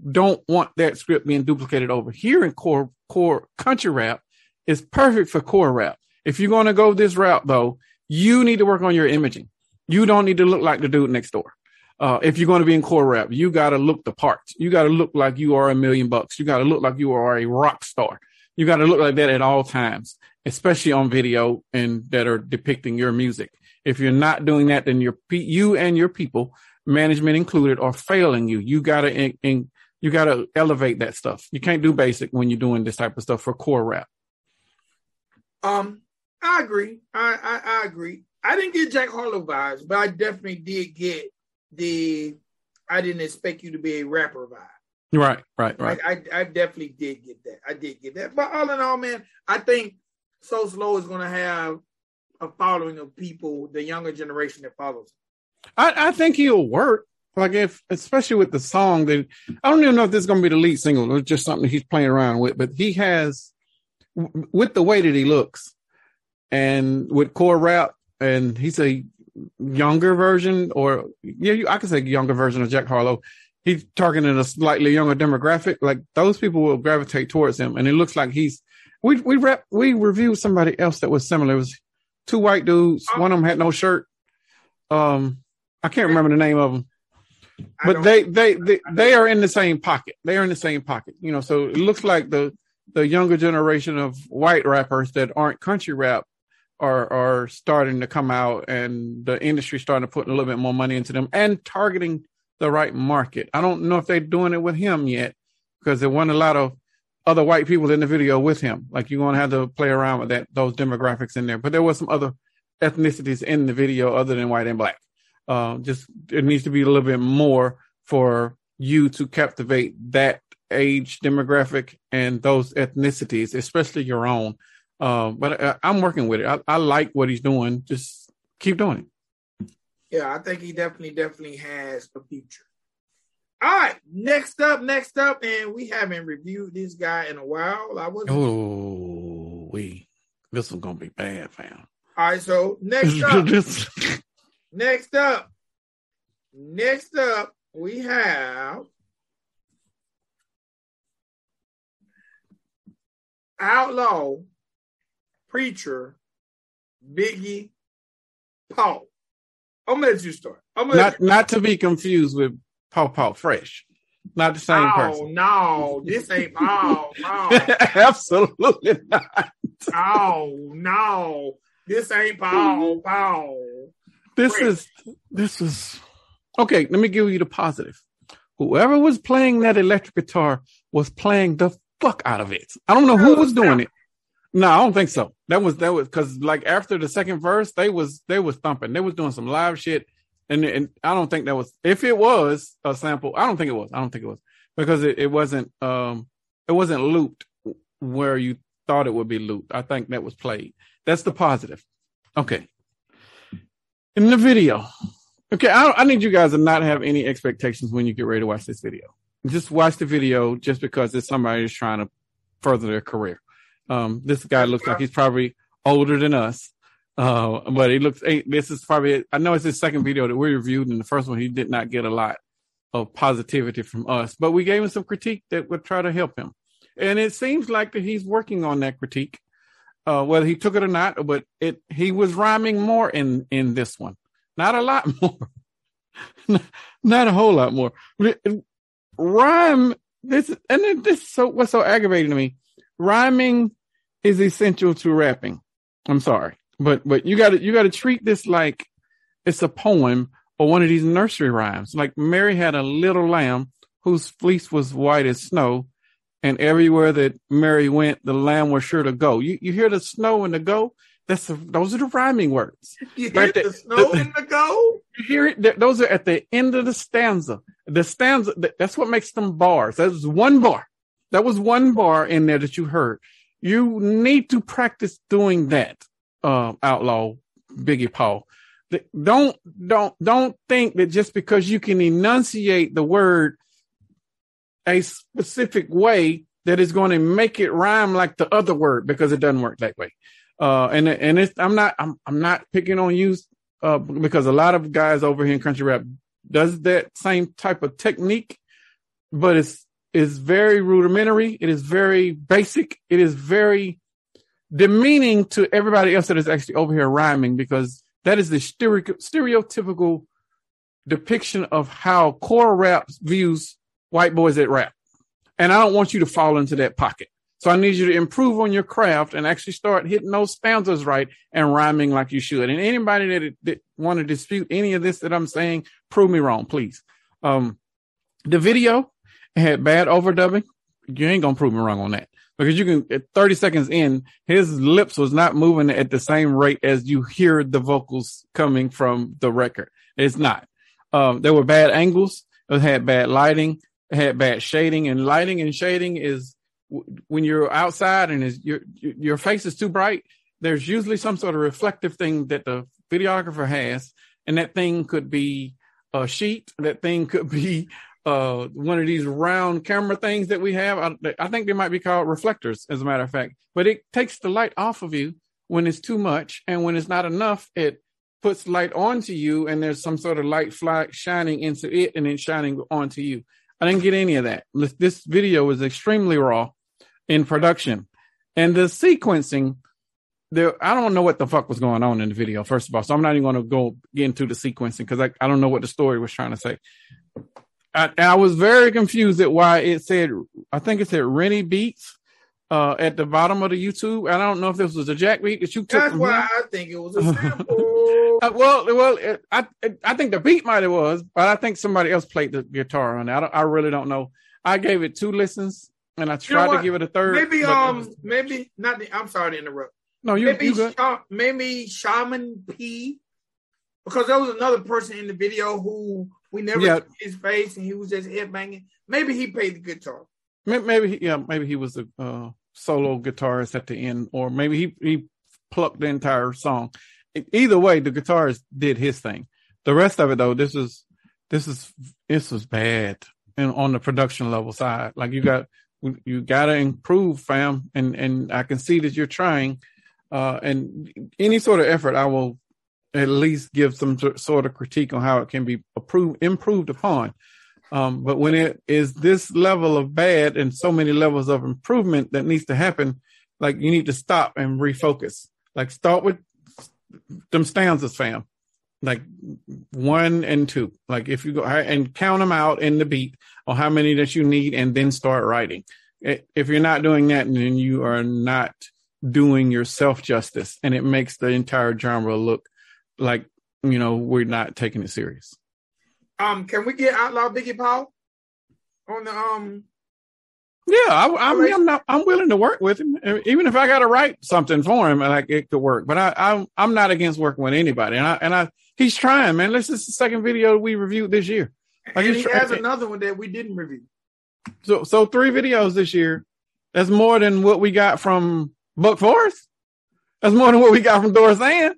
don't want that script being duplicated over here in core core country rap. It's perfect for core rap. If you're going to go this route, though, you need to work on your imaging. You don't need to look like the dude next door. Uh, if you're going to be in core rap, you got to look the part. You got to look like you are a million bucks. You got to look like you are a rock star. You got to look like that at all times, especially on video and that are depicting your music. If you're not doing that, then your you and your people, management included, are failing you. You got to you got to elevate that stuff. You can't do basic when you're doing this type of stuff for core rap. Um, I agree. I, I, I agree. I didn't get Jack Harlow vibes, but I definitely did get the I didn't expect you to be a rapper vibe. Right, right, right. I, I, I definitely did get that. I did get that. But all in all, man, I think So Slow is gonna have a following of people, the younger generation that follows. I, I think he'll work. Like if, especially with the song that I don't even know if this is going to be the lead single or just something he's playing around with, but he has with the way that he looks and with core rap and he's a younger version or yeah, I could say younger version of Jack Harlow. He's targeting a slightly younger demographic. Like those people will gravitate towards him. And it looks like he's, we, we rep, we reviewed somebody else that was similar. It was two white dudes. One of them had no shirt. Um, I can't remember the name of them but they, they they they are in the same pocket. They are in the same pocket, you know. So it looks like the the younger generation of white rappers that aren't country rap are are starting to come out, and the industry starting to put a little bit more money into them and targeting the right market. I don't know if they're doing it with him yet because there weren't a lot of other white people in the video with him. Like you're gonna have to play around with that those demographics in there. But there was some other ethnicities in the video other than white and black. Uh, just it needs to be a little bit more for you to captivate that age demographic and those ethnicities, especially your own. Uh, but I, am working with it. I, I, like what he's doing. Just keep doing it. Yeah, I think he definitely, definitely has a future. All right, next up, next up, and we haven't reviewed this guy in a while. I was oh, we this one's gonna be bad, fam. All right, so next up, Next up, next up, we have outlaw preacher Biggie Paul. I'm gonna let you start. I'm not not to be confused with Paul Paul Fresh. Not the same person. oh, person. No, this ain't Paul. No. Absolutely not. oh no, this ain't Paul. Paul. This is this is okay. Let me give you the positive. Whoever was playing that electric guitar was playing the fuck out of it. I don't know who was doing it. No, I don't think so. That was that was because like after the second verse, they was they was thumping. They was doing some live shit, and and I don't think that was if it was a sample. I don't think it was. I don't think it was because it, it wasn't um it wasn't looped where you thought it would be looped. I think that was played. That's the positive. Okay in the video. Okay, I, I, need you guys to not have any expectations when you get ready to watch this video. Just watch the video just because it's somebody who's trying to further their career. Um, this guy looks like he's probably older than us. Uh, but he looks, this is probably, I know it's his second video that we reviewed. And the first one, he did not get a lot of positivity from us, but we gave him some critique that would try to help him. And it seems like that he's working on that critique uh, whether he took it or not, but it he was rhyming more in in this one, not a lot more, not a whole lot more. Rhyme this and this so what's so aggravating to me. Rhyming is essential to rapping. I'm sorry, but but you got to you got to treat this like it's a poem or one of these nursery rhymes. Like Mary had a little lamb whose fleece was white as snow and everywhere that Mary went, the lamb was sure to go. You you hear the snow and the go? That's the, those are the rhyming words. You hear the, the snow the, and the go? You hear it? Those are at the end of the stanza. The stanza. That's what makes them bars. That was one bar. That was one bar in there that you heard. You need to practice doing that, uh, outlaw Biggie Paul. Don't don't don't think that just because you can enunciate the word a specific way that is going to make it rhyme like the other word because it doesn't work that way. Uh, and and it's, I'm not I'm I'm not picking on you uh, because a lot of guys over here in country rap does that same type of technique, but it's is very rudimentary. It is very basic. It is very demeaning to everybody else that is actually over here rhyming because that is the stereotypical depiction of how core rap views white boys that rap. And I don't want you to fall into that pocket. So I need you to improve on your craft and actually start hitting those stanzas right and rhyming like you should. And anybody that, that want to dispute any of this that I'm saying, prove me wrong, please. Um, the video had bad overdubbing. You ain't gonna prove me wrong on that because you can at 30 seconds in, his lips was not moving at the same rate as you hear the vocals coming from the record. It's not. Um, there were bad angles. It had bad lighting had bad shading and lighting and shading is when you're outside and is your your face is too bright there's usually some sort of reflective thing that the videographer has, and that thing could be a sheet, that thing could be uh, one of these round camera things that we have. I, I think they might be called reflectors, as a matter of fact. But it takes the light off of you when it's too much, and when it's not enough, it puts light onto you, and there's some sort of light fly, shining into it, and then shining onto you. I didn't get any of that. This video was extremely raw in production, and the sequencing. There, I don't know what the fuck was going on in the video. First of all, so I'm not even going to go into the sequencing because I, I don't know what the story was trying to say. I, I was very confused at why it said, I think it said Rennie Beats uh, at the bottom of the YouTube. I don't know if this was a jack beat that you took. That's why him. I think it was a sample. uh, well, well, it, I I think the beat might have was, but I think somebody else played the guitar on it. I, I really don't know. I gave it two listens, and I tried you know to give it a third. Maybe um, was, maybe not. The, I'm sorry to interrupt. No, you maybe you good. Sha- maybe Shaman P, because there was another person in the video who we never yeah. his face, and he was just head banging. Maybe he played the guitar. Maybe, he, yeah, maybe he was a uh, solo guitarist at the end, or maybe he he plucked the entire song. Either way, the guitarist did his thing. The rest of it, though, this is this is this was bad, and on the production level side, like you got you got to improve, fam, and and I can see that you're trying. Uh, and any sort of effort, I will at least give some sort of critique on how it can be approved, improved upon. Um, but when it is this level of bad and so many levels of improvement that needs to happen, like you need to stop and refocus. Like start with them stanzas, fam. Like one and two. Like if you go and count them out in the beat or how many that you need, and then start writing. If you're not doing that, then you are not doing yourself justice, and it makes the entire genre look like you know we're not taking it serious. Um, can we get Outlaw Biggie Paul on the um? Yeah, I, I mean, I'm not. I'm willing to work with him, even if I got to write something for him, and like it could work. But I, I, I'm not against working with anybody, and I, and I, he's trying, man. This is the second video we reviewed this year. Like and he has another one that we didn't review. So, so three videos this year. That's more than what we got from Buck Forest. That's more than what we got from Doris Ann.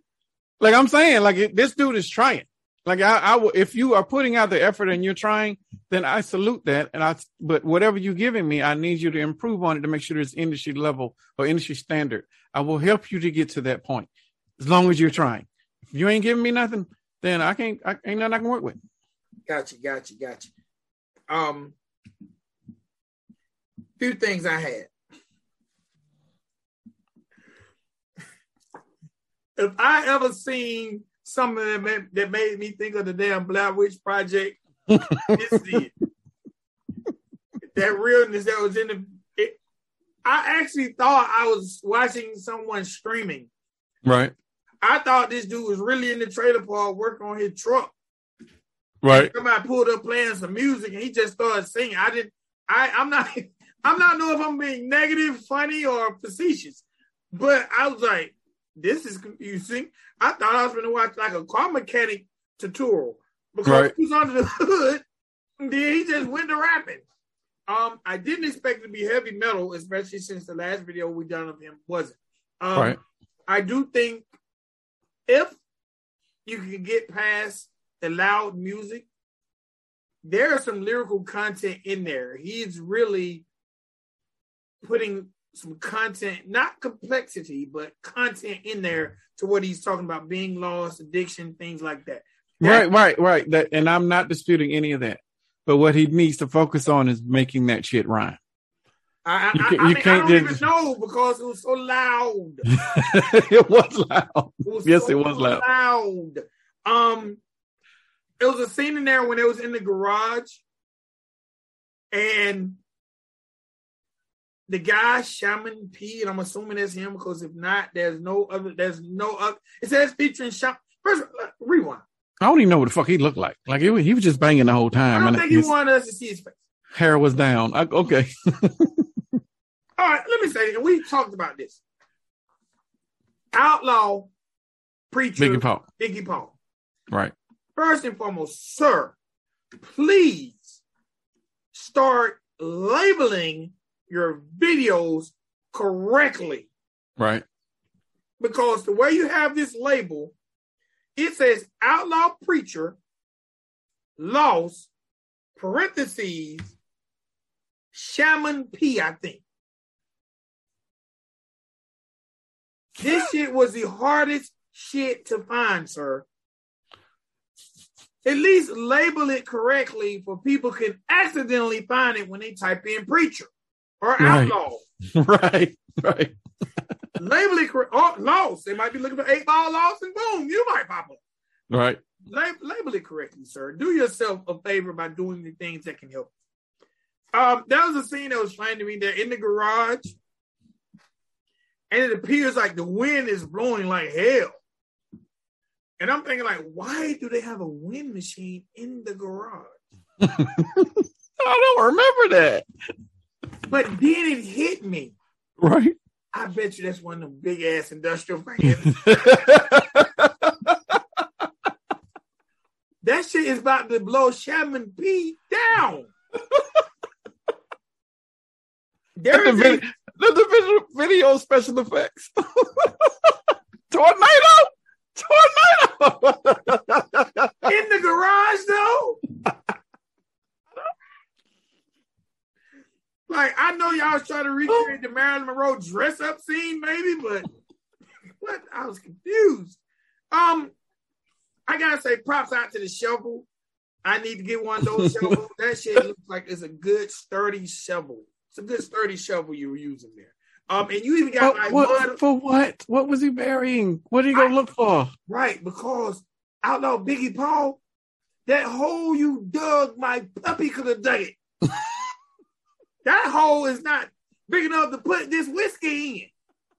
Like I'm saying, like this dude is trying. Like I, I, if you are putting out the effort and you're trying, then I salute that. And I, but whatever you're giving me, I need you to improve on it to make sure it's industry level or industry standard. I will help you to get to that point as long as you're trying. If you ain't giving me nothing, then I can't, I ain't nothing I can work with. Gotcha, gotcha, gotcha. Um, few things I had. If I ever seen something that made, that made me think of the damn Blair Witch Project, this it. That realness that was in the. It, I actually thought I was watching someone streaming. Right. I thought this dude was really in the trailer park working on his truck. Right. Somebody pulled up playing some music and he just started singing. I didn't. I. I'm not. I'm not know if I'm being negative, funny, or facetious, but I was like, this is confusing. I thought I was going to watch like a car mechanic tutorial because right. he was under the hood. And then he just went to rapping. Um, I didn't expect it to be heavy metal, especially since the last video we done of him wasn't. Um, right. I do think if you can get past the loud music, there is some lyrical content in there. He's really putting some content, not complexity, but content in there to what he's talking about being lost, addiction, things like that. that right, right, right. That, and I'm not disputing any of that. But what he needs to focus on is making that shit rhyme. I, you, I, I, mean, I don't just... even know because it was so loud. it was loud. It was yes, so it was loud. loud. Um, it was a scene in there when it was in the garage, and the guy Shaman P, and I'm assuming that's him because if not, there's no other. There's no other. It says featuring Shaman. First, uh, rewind. I don't even know what the fuck he looked like. Like he, he was just banging the whole time. I don't think he wanted us to see his face. Hair was down. I, okay. All right, let me say, and we talked about this. Outlaw preacher Biggie Paul. Biggie Paul. Right. First and foremost, sir, please start labeling your videos correctly. Right. because the way you have this label, it says outlaw preacher, lost, parentheses, shaman P, I think. This shit was the hardest shit to find, sir. At least label it correctly for people can accidentally find it when they type in preacher or Right. outlaw. right, right. label it correct. Oh, lost. They might be looking for eight ball lost, and boom, you might pop up. Right. Lab- label it correctly, sir. Do yourself a favor by doing the things that can help. Um, that was a scene that was funny to me. They're in the garage, and it appears like the wind is blowing like hell. And I'm thinking, like, why do they have a wind machine in the garage? I don't remember that. But then it hit me. Right. I bet you that's one of them big ass industrial fans. that shit is about to blow Shaman P down. there the, is a, the, video special effects. Tornado! Tornado! in the garage though. like I know y'all was trying to recreate the Marilyn Monroe dress up scene, maybe, but what I was confused. Um, I gotta say, props out to the shovel. I need to get one of those shovels. That shit looks like it's a good sturdy shovel. It's a good sturdy shovel you were using there. Um, and you even got like What- what- mud for what? What was he burying? What did he go I- look for? Right, because outlaw Biggie Paul, that hole you dug, my puppy could have dug it. that hole is not big enough to put this whiskey in.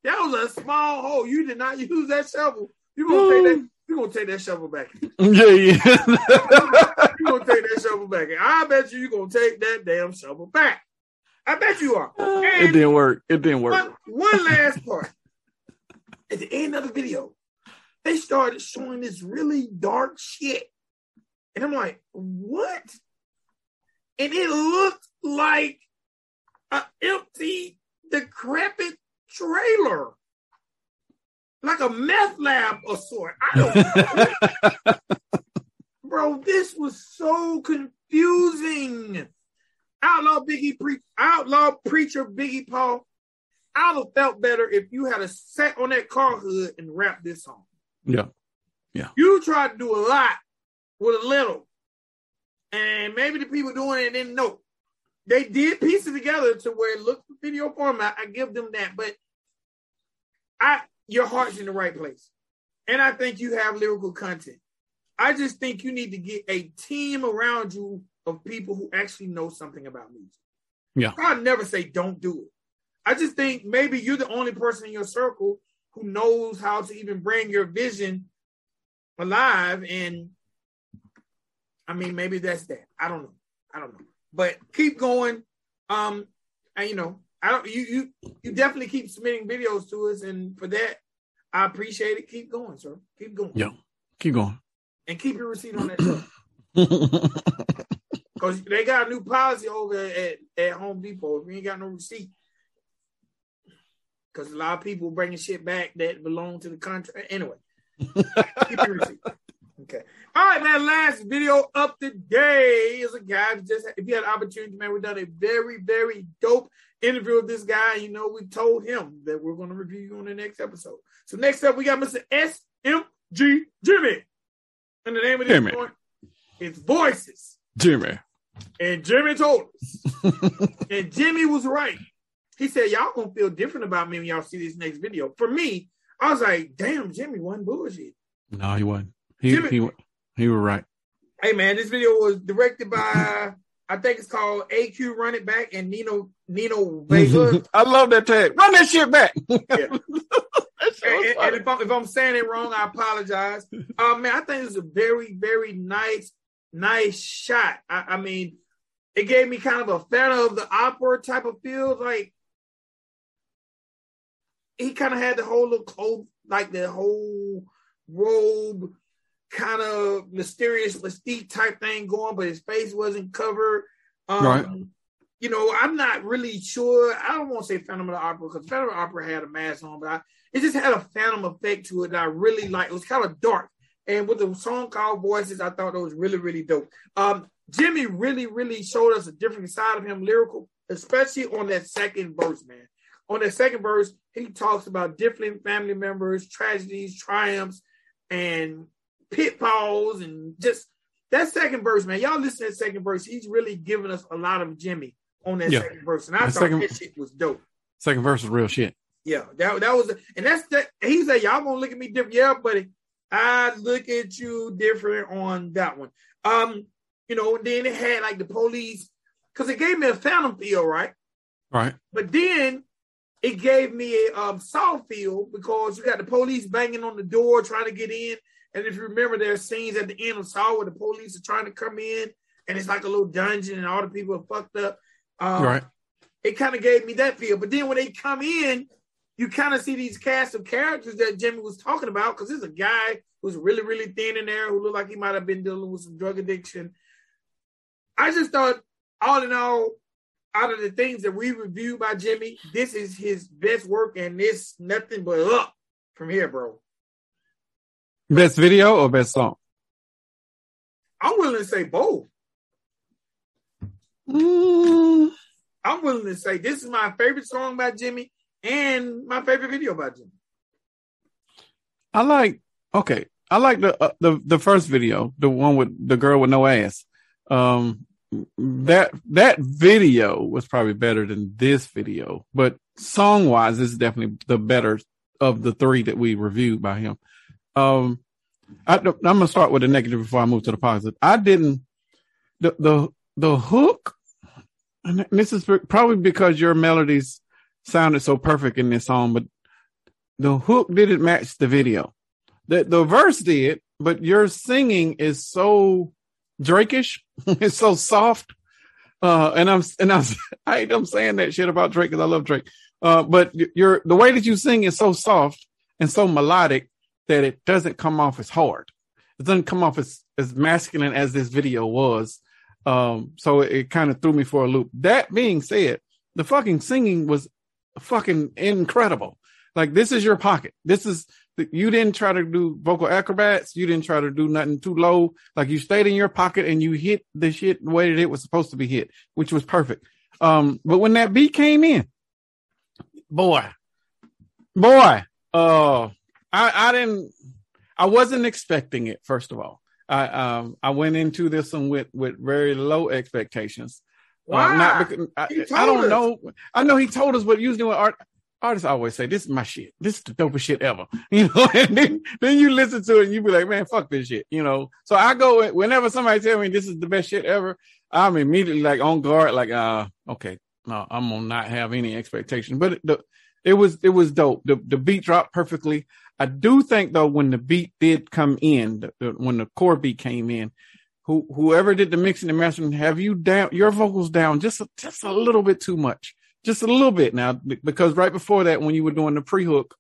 That was a small hole. You did not use that shovel. You gonna take that? You gonna take that shovel back? Yeah, yeah. You gonna take that shovel back? I bet you you gonna take that damn shovel back. I bet you are. it didn't work. It didn't work. one, one last part. At the end of the video, they started showing this really dark shit. And I'm like, what? And it looked like an empty, decrepit trailer. Like a meth lab of sort. I don't know. Bro, this was so confusing. Outlaw Biggie pre- outlaw preacher Biggie Paul. I'd have felt better if you had a sat on that car hood and rapped this song. Yeah. Yeah. You tried to do a lot with a little. And maybe the people doing it didn't know. They did piece it together to where it looked video format. I give them that. But I your heart's in the right place. And I think you have lyrical content. I just think you need to get a team around you of people who actually know something about music. Yeah. I'd never say don't do it. I just think maybe you're the only person in your circle who knows how to even bring your vision alive. And I mean, maybe that's that. I don't know. I don't know. But keep going. Um, and you know, I don't you you you definitely keep submitting videos to us, and for that, I appreciate it. Keep going, sir. Keep going. Yeah. Keep going. And keep your receipt on that truck. Because they got a new policy over at, at Home Depot. If you ain't got no receipt. Because a lot of people bringing shit back that belong to the contract. Anyway, keep your receipt. Okay. All right, man. Last video up today is a guy who just if you had an opportunity, man, we've done a very, very dope interview with this guy. You know, we told him that we're going to review you on the next episode. So next up, we got Mr. SMG Jimmy. And the name of this Jimmy. joint is Voices. Jimmy. And Jimmy told us. and Jimmy was right. He said, Y'all gonna feel different about me when y'all see this next video. For me, I was like, damn, Jimmy wasn't bullshit. No, he wasn't. He Jimmy- he he was right. Hey man, this video was directed by I think it's called AQ Run It Back and Nino Nino Vega. I love that tag. Run that shit back. That shit and, and if, I'm, if I'm saying it wrong, I apologize. Um, man, I think it's a very, very nice, nice shot. I, I mean, it gave me kind of a Phantom of the Opera type of feel. Like he kind of had the whole look, whole, like the whole robe, kind of mysterious mystique type thing going, but his face wasn't covered. Um, Right. you know, I'm not really sure. I don't want to say Phantom of the Opera because Phantom of the Opera had a mask on, but I, it just had a Phantom effect to it that I really liked. It was kind of dark. And with the song called Voices, I thought it was really, really dope. Um, Jimmy really, really showed us a different side of him, lyrical, especially on that second verse, man. On that second verse, he talks about different family members, tragedies, triumphs, and pitfalls, and just that second verse, man. Y'all listen to that second verse. He's really giving us a lot of Jimmy on that yeah. second verse, and I that thought second, that shit was dope. Second verse is real shit. Yeah, that that was, and that's that. He said, "Y'all gonna look at me different." Yeah, buddy, I look at you different on that one. Um, you know, and then it had like the police because it gave me a phantom feel, right? Right. But then it gave me a um, Saw feel because you got the police banging on the door trying to get in. And if you remember, there are scenes at the end of Saw where the police are trying to come in, and it's like a little dungeon, and all the people are fucked up. Um, right. It kind of gave me that feel. But then when they come in, you kind of see these cast of characters that Jimmy was talking about because there's a guy who's really, really thin in there who looked like he might have been dealing with some drug addiction. I just thought, all in all, out of the things that we reviewed by Jimmy, this is his best work, and this nothing but up from here, bro. Best video or best song? I'm willing to say both. Mm. I'm willing to say this is my favorite song by Jimmy and my favorite video by Jimmy. I like okay. I like the uh, the the first video, the one with the girl with no ass. Um, that that video was probably better than this video, but song wise, this is definitely the better of the three that we reviewed by him. Um, I, am gonna start with the negative before I move to the positive. I didn't the the the hook, and this is probably because your melodies sounded so perfect in this song, but the hook didn't match the video. The the verse did, but your singing is so Drakeish. it's so soft. Uh, and I'm and I'm I am saying that shit about Drake because I love Drake. Uh, but you're the way that you sing is so soft and so melodic that it doesn't come off as hard. It doesn't come off as as masculine as this video was. Um, so it, it kind of threw me for a loop. That being said, the fucking singing was fucking incredible. Like this is your pocket. This is you didn't try to do vocal acrobats. You didn't try to do nothing too low. Like you stayed in your pocket and you hit the shit the way that it was supposed to be hit, which was perfect. Um, but when that beat came in, boy, boy, uh, I, I didn't, I wasn't expecting it. First of all, I, um, I went into this one with, with very low expectations. Why? Uh, not because, I, I, don't us. know. I know he told us, but usually with art, artists always say, "This is my shit. This is the dopest shit ever." You know, and then then you listen to it and you be like, "Man, fuck this shit." You know. So I go whenever somebody tell me this is the best shit ever, I'm immediately like on guard, like, "Uh, okay, no, I'm gonna not have any expectation." But the it was it was dope. The the beat dropped perfectly. I do think though when the beat did come in, the, the, when the core beat came in, who whoever did the mixing and mastering, have you down your vocals down just a, just a little bit too much just a little bit now, because right before that, when you were doing the pre hook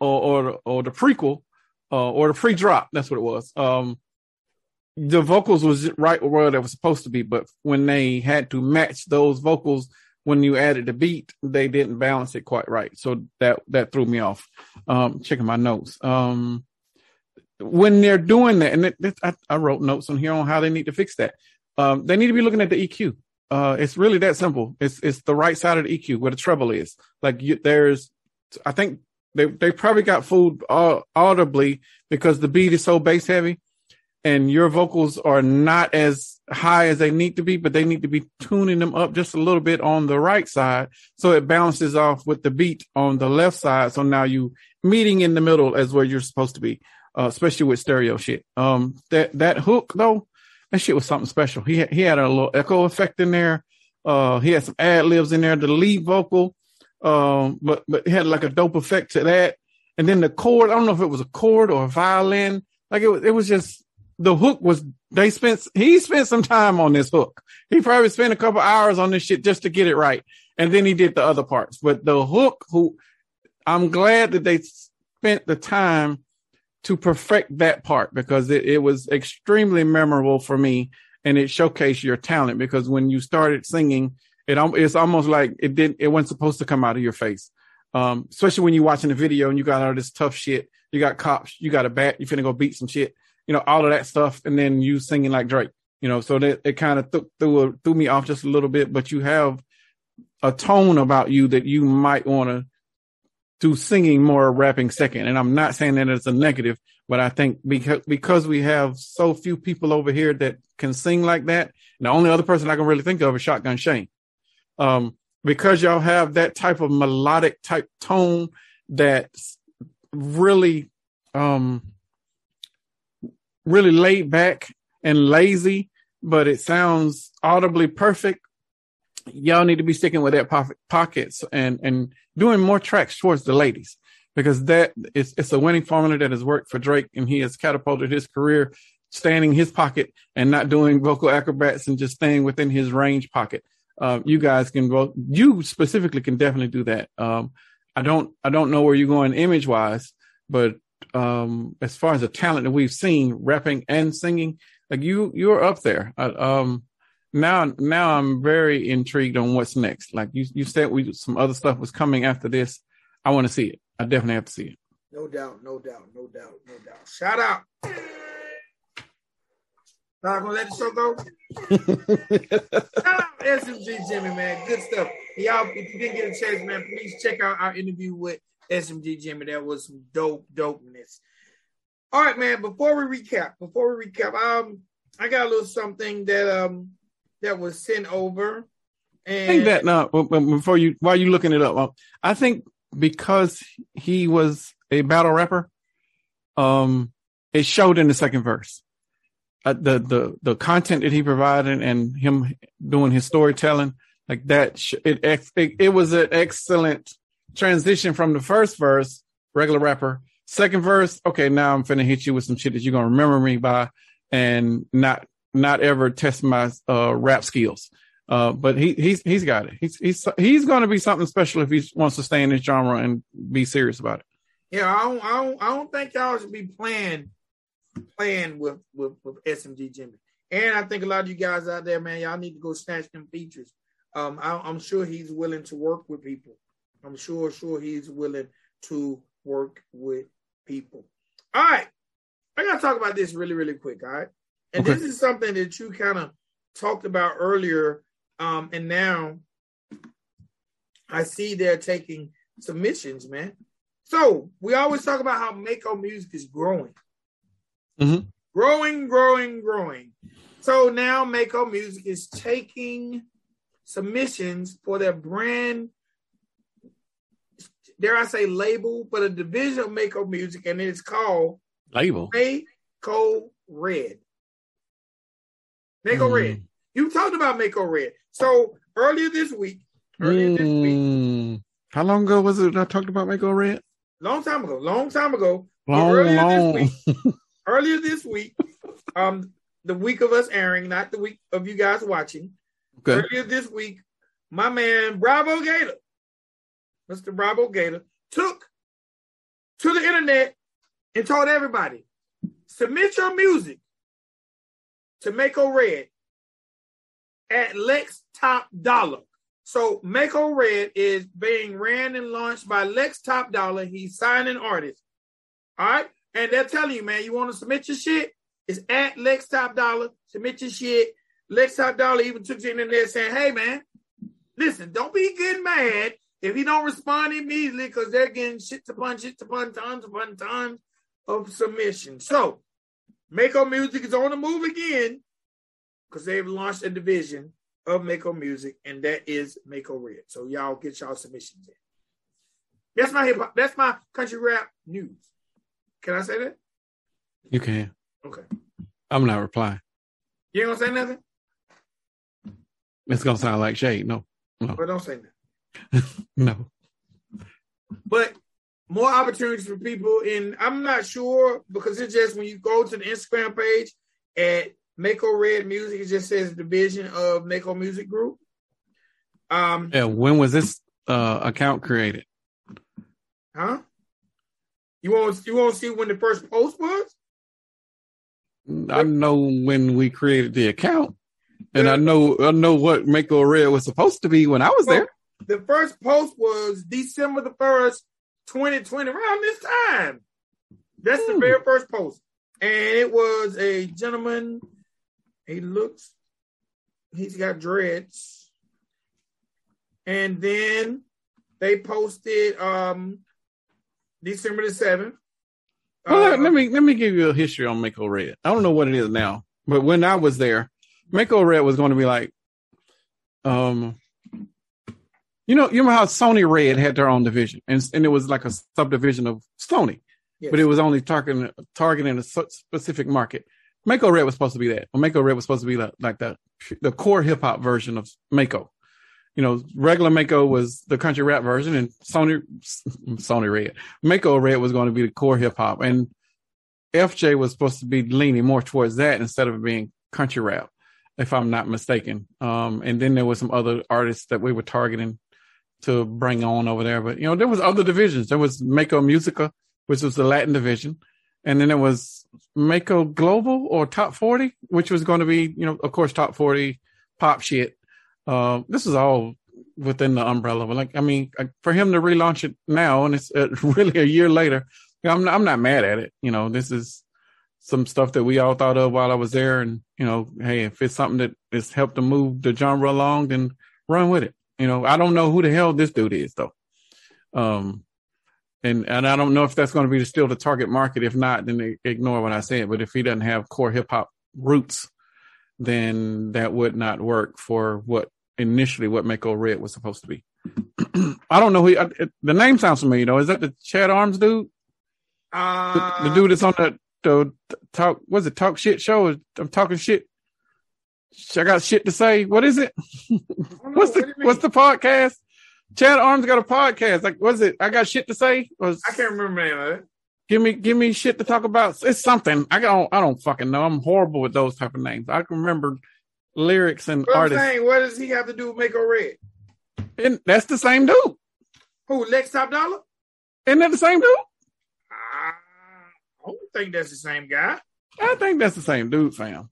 or, or, or the prequel uh, or the pre drop, that's what it was. Um, the vocals was right where they were supposed to be, but when they had to match those vocals when you added the beat, they didn't balance it quite right. So that that threw me off. Um, checking my notes. Um, when they're doing that, and it, it, I, I, wrote notes on here on how they need to fix that. Um, they need to be looking at the EQ. Uh, it's really that simple. It's it's the right side of the EQ where the treble is. Like you, there's, I think they they probably got fooled uh, audibly because the beat is so bass heavy, and your vocals are not as high as they need to be, but they need to be tuning them up just a little bit on the right side so it balances off with the beat on the left side. So now you meeting in the middle as where you're supposed to be, uh, especially with stereo shit. Um, that that hook though that shit was something special. He he had a little echo effect in there. Uh, he had some ad libs in there. The lead vocal, um, but but had like a dope effect to that. And then the chord, I don't know if it was a chord or a violin. Like it was, it was just the hook was. They spent he spent some time on this hook. He probably spent a couple hours on this shit just to get it right, and then he did the other parts. But the hook, who I'm glad that they spent the time to perfect that part because it, it was extremely memorable for me and it showcased your talent because when you started singing It it's almost like it didn't. It wasn't supposed to come out of your face. Um, especially when you're watching the video and you got all this tough shit. You got cops. You got a bat. You finna go beat some shit. You know all of that stuff, and then you singing like Drake. You know, so that it kind of th- threw threw me off just a little bit. But you have a tone about you that you might want to do singing more, rapping second. And I'm not saying that it's a negative, but I think because because we have so few people over here that can sing like that, And the only other person I can really think of is Shotgun Shane. Um, because y'all have that type of melodic type tone that's really um really laid back and lazy but it sounds audibly perfect. Y'all need to be sticking with that po- pockets and and doing more tracks towards the ladies because that is it's a winning formula that has worked for Drake and he has catapulted his career standing his pocket and not doing vocal acrobats and just staying within his range pocket. Uh, you guys can go. You specifically can definitely do that. Um, I don't. I don't know where you're going image wise, but um, as far as the talent that we've seen, rapping and singing, like you you're up there. um, now now I'm very intrigued on what's next. Like you you said, we some other stuff was coming after this. I want to see it. I definitely have to see it. No doubt, no doubt, no doubt, no doubt. Shout out. Not gonna let the show go. Shout out SMG Jimmy, man. Good stuff. Y'all, if you didn't get a chance, man, please check out our interview with SMG Jimmy. That was some dope, dopeness. All right, man. Before we recap, before we recap, um, I got a little something that um that was sent over. And I think that now before you while you looking it up, um, I think because he was a battle rapper, um, it showed in the second verse. Uh, the the the content that he provided and him doing his storytelling like that it it, it was an excellent transition from the first verse regular rapper Second verse, okay, now I'm finna hit you with some shit that you're gonna remember me by and not not ever test my uh, rap skills. Uh, but he he's he's got it. He's he's he's gonna be something special if he wants to stay in this genre and be serious about it. Yeah, I don't I don't, I don't think y'all should be playing playing with, with with SMG Jimmy. And I think a lot of you guys out there, man, y'all need to go snatch them features. Um, I, am sure he's willing to work with people. I'm sure, sure he's willing to work with people. All right. I got to talk about this really, really quick. All right. And okay. this is something that you kind of talked about earlier. Um, and now I see they're taking submissions, man. So we always talk about how Mako music is growing. Mm-hmm. Growing, growing, growing. So now Mako Music is taking submissions for their brand dare I say label, but a division of Mako Music, and it's called label Mako Red. Mako mm. Red. You talked about Mako Red. So earlier this week, earlier mm. this week. Hmm. How long ago was it I talked about Mako Red? Long time ago. Long time ago. Long, earlier long. this week. earlier this week, um, the week of us airing, not the week of you guys watching. Okay. Earlier this week, my man Bravo Gator Mr. Bravo Gator, took to the internet and told everybody, submit your music to Mako Red at Lex Top Dollar. So Mako Red is being ran and launched by Lex Top Dollar. He's signing artists. All right. And they're telling you, man, you want to submit your shit? It's at Lex Top Dollar. Submit your shit. Lex Top Dollar even took to the internet saying, hey, man, listen, don't be getting mad if he don't respond immediately, because they're getting shit upon shit upon tons upon tons of submission. So, Mako Music is on the move again because they've launched a division of Mako Music, and that is Mako Red. So y'all get y'all submissions in. That's my hip hop. That's my country rap news. Can I say that? You can. Okay. I'm not replying. You ain't gonna say nothing. It's gonna sound like shade. No. No. But don't say nothing. no. But more opportunities for people, and I'm not sure because it's just when you go to the Instagram page at Mako Red Music, it just says division of Mako Music Group. Um, yeah, when was this uh, account created? Huh? You won't you won't see when the first post was? I know when we created the account. and I know I know what Mako Red was supposed to be when I was there. The first post was December the first, 2020, around this time. That's the Hmm. very first post. And it was a gentleman. He looks, he's got dreads. And then they posted um December the 7th. Well, let, Uh, let me let me give you a history on Mako Red. I don't know what it is now, but when I was there, Mako Red was going to be like, um, you know, you remember how Sony Red had their own division, and and it was like a subdivision of Sony, yes. but it was only targeting targeting a specific market. Mako Red was supposed to be that. Mako Red was supposed to be like, like the the core hip hop version of Mako. You know, regular Mako was the country rap version, and Sony Sony Red Mako Red was going to be the core hip hop, and FJ was supposed to be leaning more towards that instead of being country rap, if I'm not mistaken. Um, and then there was some other artists that we were targeting to bring on over there, but you know, there was other divisions. There was Mako Musica, which was the Latin division, and then it was Mako Global or Top 40, which was going to be, you know, of course, Top 40 pop shit. Uh, this is all within the umbrella. But like, I mean, for him to relaunch it now, and it's uh, really a year later, I'm not, I'm not mad at it. You know, this is some stuff that we all thought of while I was there, and you know, hey, if it's something that has helped to move the genre along, then run with it. You know, I don't know who the hell this dude is though. Um, and and I don't know if that's going to be still the target market. If not, then ignore what I said. But if he doesn't have core hip hop roots, then that would not work for what initially what Mako Red was supposed to be. I don't know who he, I, the name sounds familiar though. Is that the Chad Arms dude? The, uh, the dude that's on the the talk was it talk shit show? I'm talking shit. I got shit to say. What is it? I don't know, What's the mean? what's the podcast? Chad Arms got a podcast. Like, what is it? I got shit to say. Was I can't remember the name of it. give me give me shit to talk about. It's something. I don't I don't fucking know. I'm horrible with those type of names. I can remember lyrics and I'm artists. saying, what does he have to do with Mako Red? And that's the same dude. Who, Lex Top Dollar? Isn't that the same dude? Ah, I don't think that's the same guy. I think that's the same dude, fam.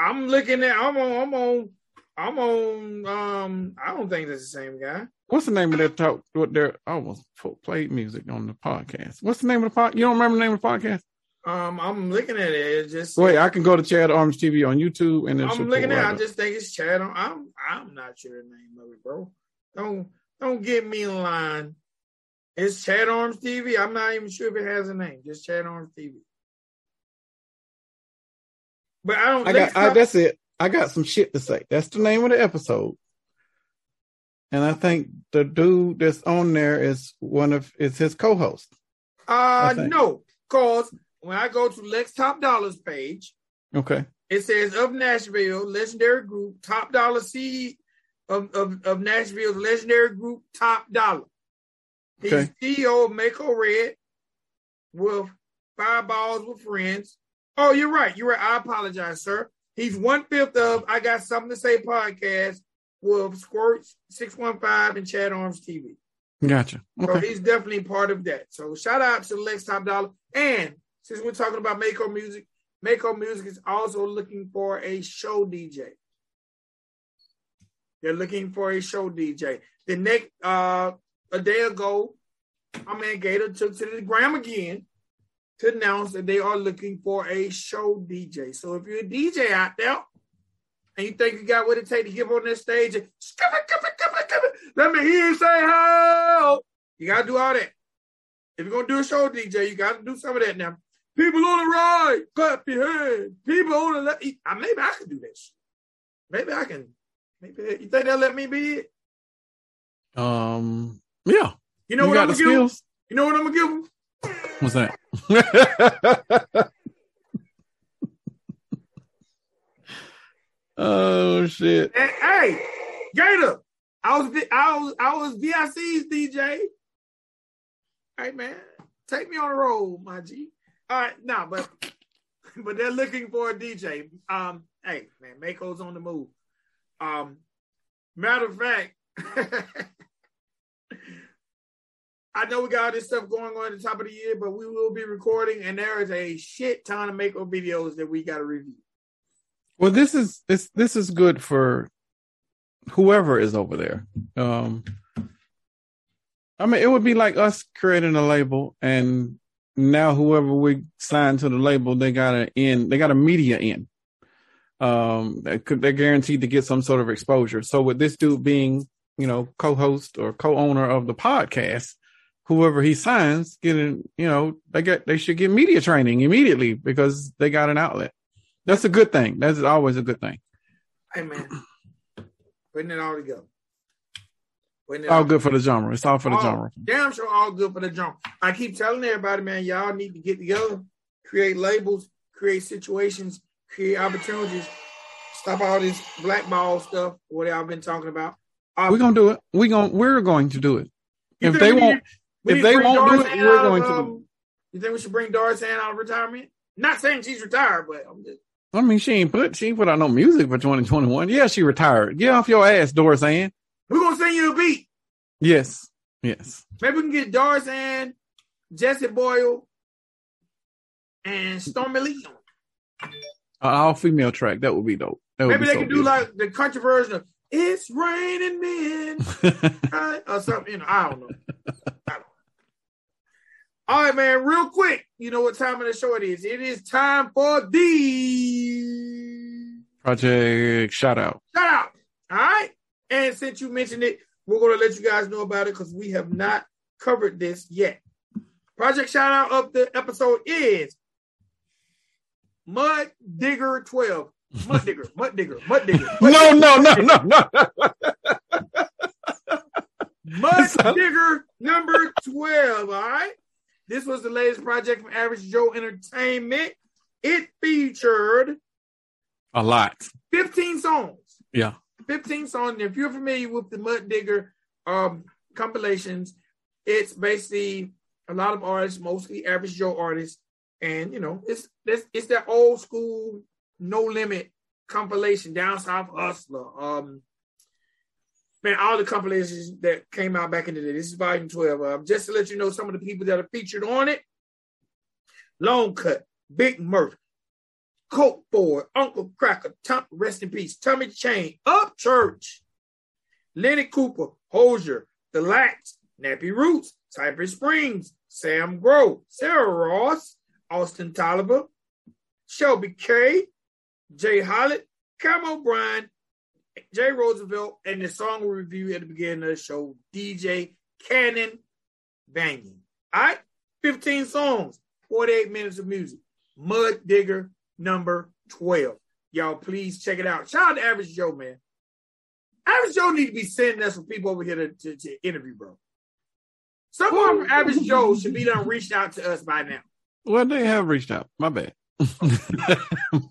I'm looking at. I'm on. I'm on. I'm on. Um, I don't think that's the same guy. What's the name of that talk? What their almost played music on the podcast. What's the name of the podcast? You don't remember the name of the podcast? Um, I'm looking at it. It's just. Wait, I can go to Chad Arms TV on YouTube and then I'm looking at. it. I just think it's Chad. On, I'm. I'm not sure the name of it, bro. Don't. Don't get me in line. It's Chad Arms TV. I'm not even sure if it has a name. Just Chad Arms TV. But I don't. I got I, that's it. I got some shit to say. That's the name of the episode. And I think the dude that's on there is one of is his co-host. Uh, no, cause when I go to Lex Top Dollars page, Okay. it says of Nashville, legendary group, Top Dollar C of, of, of Nashville's legendary group, Top Dollar. He's Okay. CEO of Mako Red with Fireballs with Friends. Oh, you're right. You're right. I apologize, sir. He's one fifth of I Got Something to Say podcast with Squirt 615 and Chad Arms TV. Gotcha. So he's definitely part of that. So shout out to Lex Top Dollar. And since we're talking about Mako Music, Mako Music is also looking for a show DJ. They're looking for a show DJ. The next uh a day ago, my man Gator took to the gram again to announce that they are looking for a show DJ. So if you're a DJ out there and you think you got what it takes to give on this stage and let me hear you say help. You gotta do all that. If you're gonna do a show DJ, you gotta do some of that now. People on the right, clap your hands. People on the left. Maybe I can do this. Maybe I can. Maybe you think they'll let me be it? Um yeah. You know you what I'm gonna give? You know what I'm gonna give them? What's that? oh shit. Hey, hey, Gator, I was I was I was VIC's DJ. Hey man, take me on the road, my G. All right, nah, but but they're looking for a DJ. Um, hey man, Mako's on the move. Um, matter of fact, I know we got all this stuff going on at the top of the year, but we will be recording, and there is a shit ton of Mako videos that we got to review. Well, this is this this is good for whoever is over there. Um, I mean, it would be like us creating a label, and now whoever we sign to the label, they got an in, they got a media in. Um, they're guaranteed to get some sort of exposure. So with this dude being, you know, co-host or co-owner of the podcast, whoever he signs, getting, you know, they get they should get media training immediately because they got an outlet. That's a good thing. That's always a good thing. Hey man, putting it all together. It all, all good for the genre. It's all for the all, genre. Damn sure, all good for the genre. I keep telling everybody, man, y'all need to get together, create labels, create situations, create opportunities. Stop all this blackball stuff. What y'all been talking about? we're gonna do it. We gonna we're going to do it. If they won't, if they won't do it, we're going of, to. Um, you think we should bring Doris Ann out of retirement? Not saying she's retired, but I'm just. I mean, she ain't put she ain't put out no music for 2021. Yeah, she retired. Get off your ass, Doris Ann. We're gonna send you a beat. Yes. Yes. Maybe we can get Doris Ann, Jesse Boyle, and Stormy Lee. An all female track. That would be dope. Would Maybe be they so can do like the country version of "It's Raining Men" right? or something. You know, I don't know. I don't know. All right, man. Real quick, you know what time of the show it is? It is time for the project shout out. Shout out. All right. And since you mentioned it, we're going to let you guys know about it because we have not covered this yet. Project shout out of the episode is Mud Digger 12. Mud Digger, Mud Digger, Mud Digger. Mud no, no, no, no, no, Mud Digger number 12. All right. This was the latest project from Average Joe Entertainment. It featured a lot 15 songs. Yeah. 15 songs. If you're familiar with the Mud Digger um, compilations, it's basically a lot of artists, mostly Average Joe artists, and you know, it's it's, it's that old school no limit compilation, down south hustler. Um man, all the compilations that came out back in the day. This is volume 12. Uh, just to let you know some of the people that are featured on it. Long Cut, Big Murph, Coke Boy, Uncle Kracker, Tom, rest in peace, Tommy Chain, Upchurch, Lenny Cooper, Hosier, The Lacs, Nappy Roots, Cypress Springs, Sam Grow, Sarah Ross, Austin Tolliver, Shelby K, Jay Hollett, Cam O'Brien, Jay Roosevelt, and the song review at the beginning of the show, DJ Cannon Banging. All right, 15 songs, 48 minutes of music. Mud Digger number 12. Y'all, please check it out. Shout out to Average Joe, man. Average Joe need to be sending us some people over here to, to, to interview, bro. Someone from Average Joe should be done reached out to us by now. Well, they have reached out. My bad.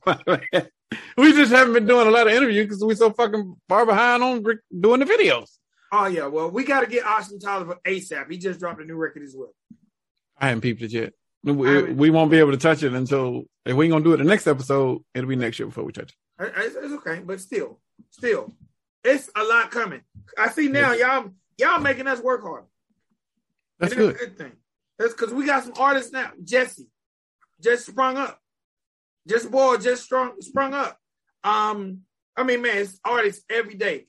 My bad. We just haven't been doing a lot of interviews because we're so fucking far behind on doing the videos. Oh yeah, well we got to get Austin Tolliver ASAP. He just dropped a new record as well. I haven't peeped it yet. We, we won't be able to touch it until if we ain't gonna do it the next episode. It'll be next year before we touch it. It's, it's okay, but still, still, it's a lot coming. I see now, y'all y'all making us work hard. That's good. good thing. That's because we got some artists now. Jesse just sprung up. Just boy just strong sprung up. Um, I mean, man, it's artists every day.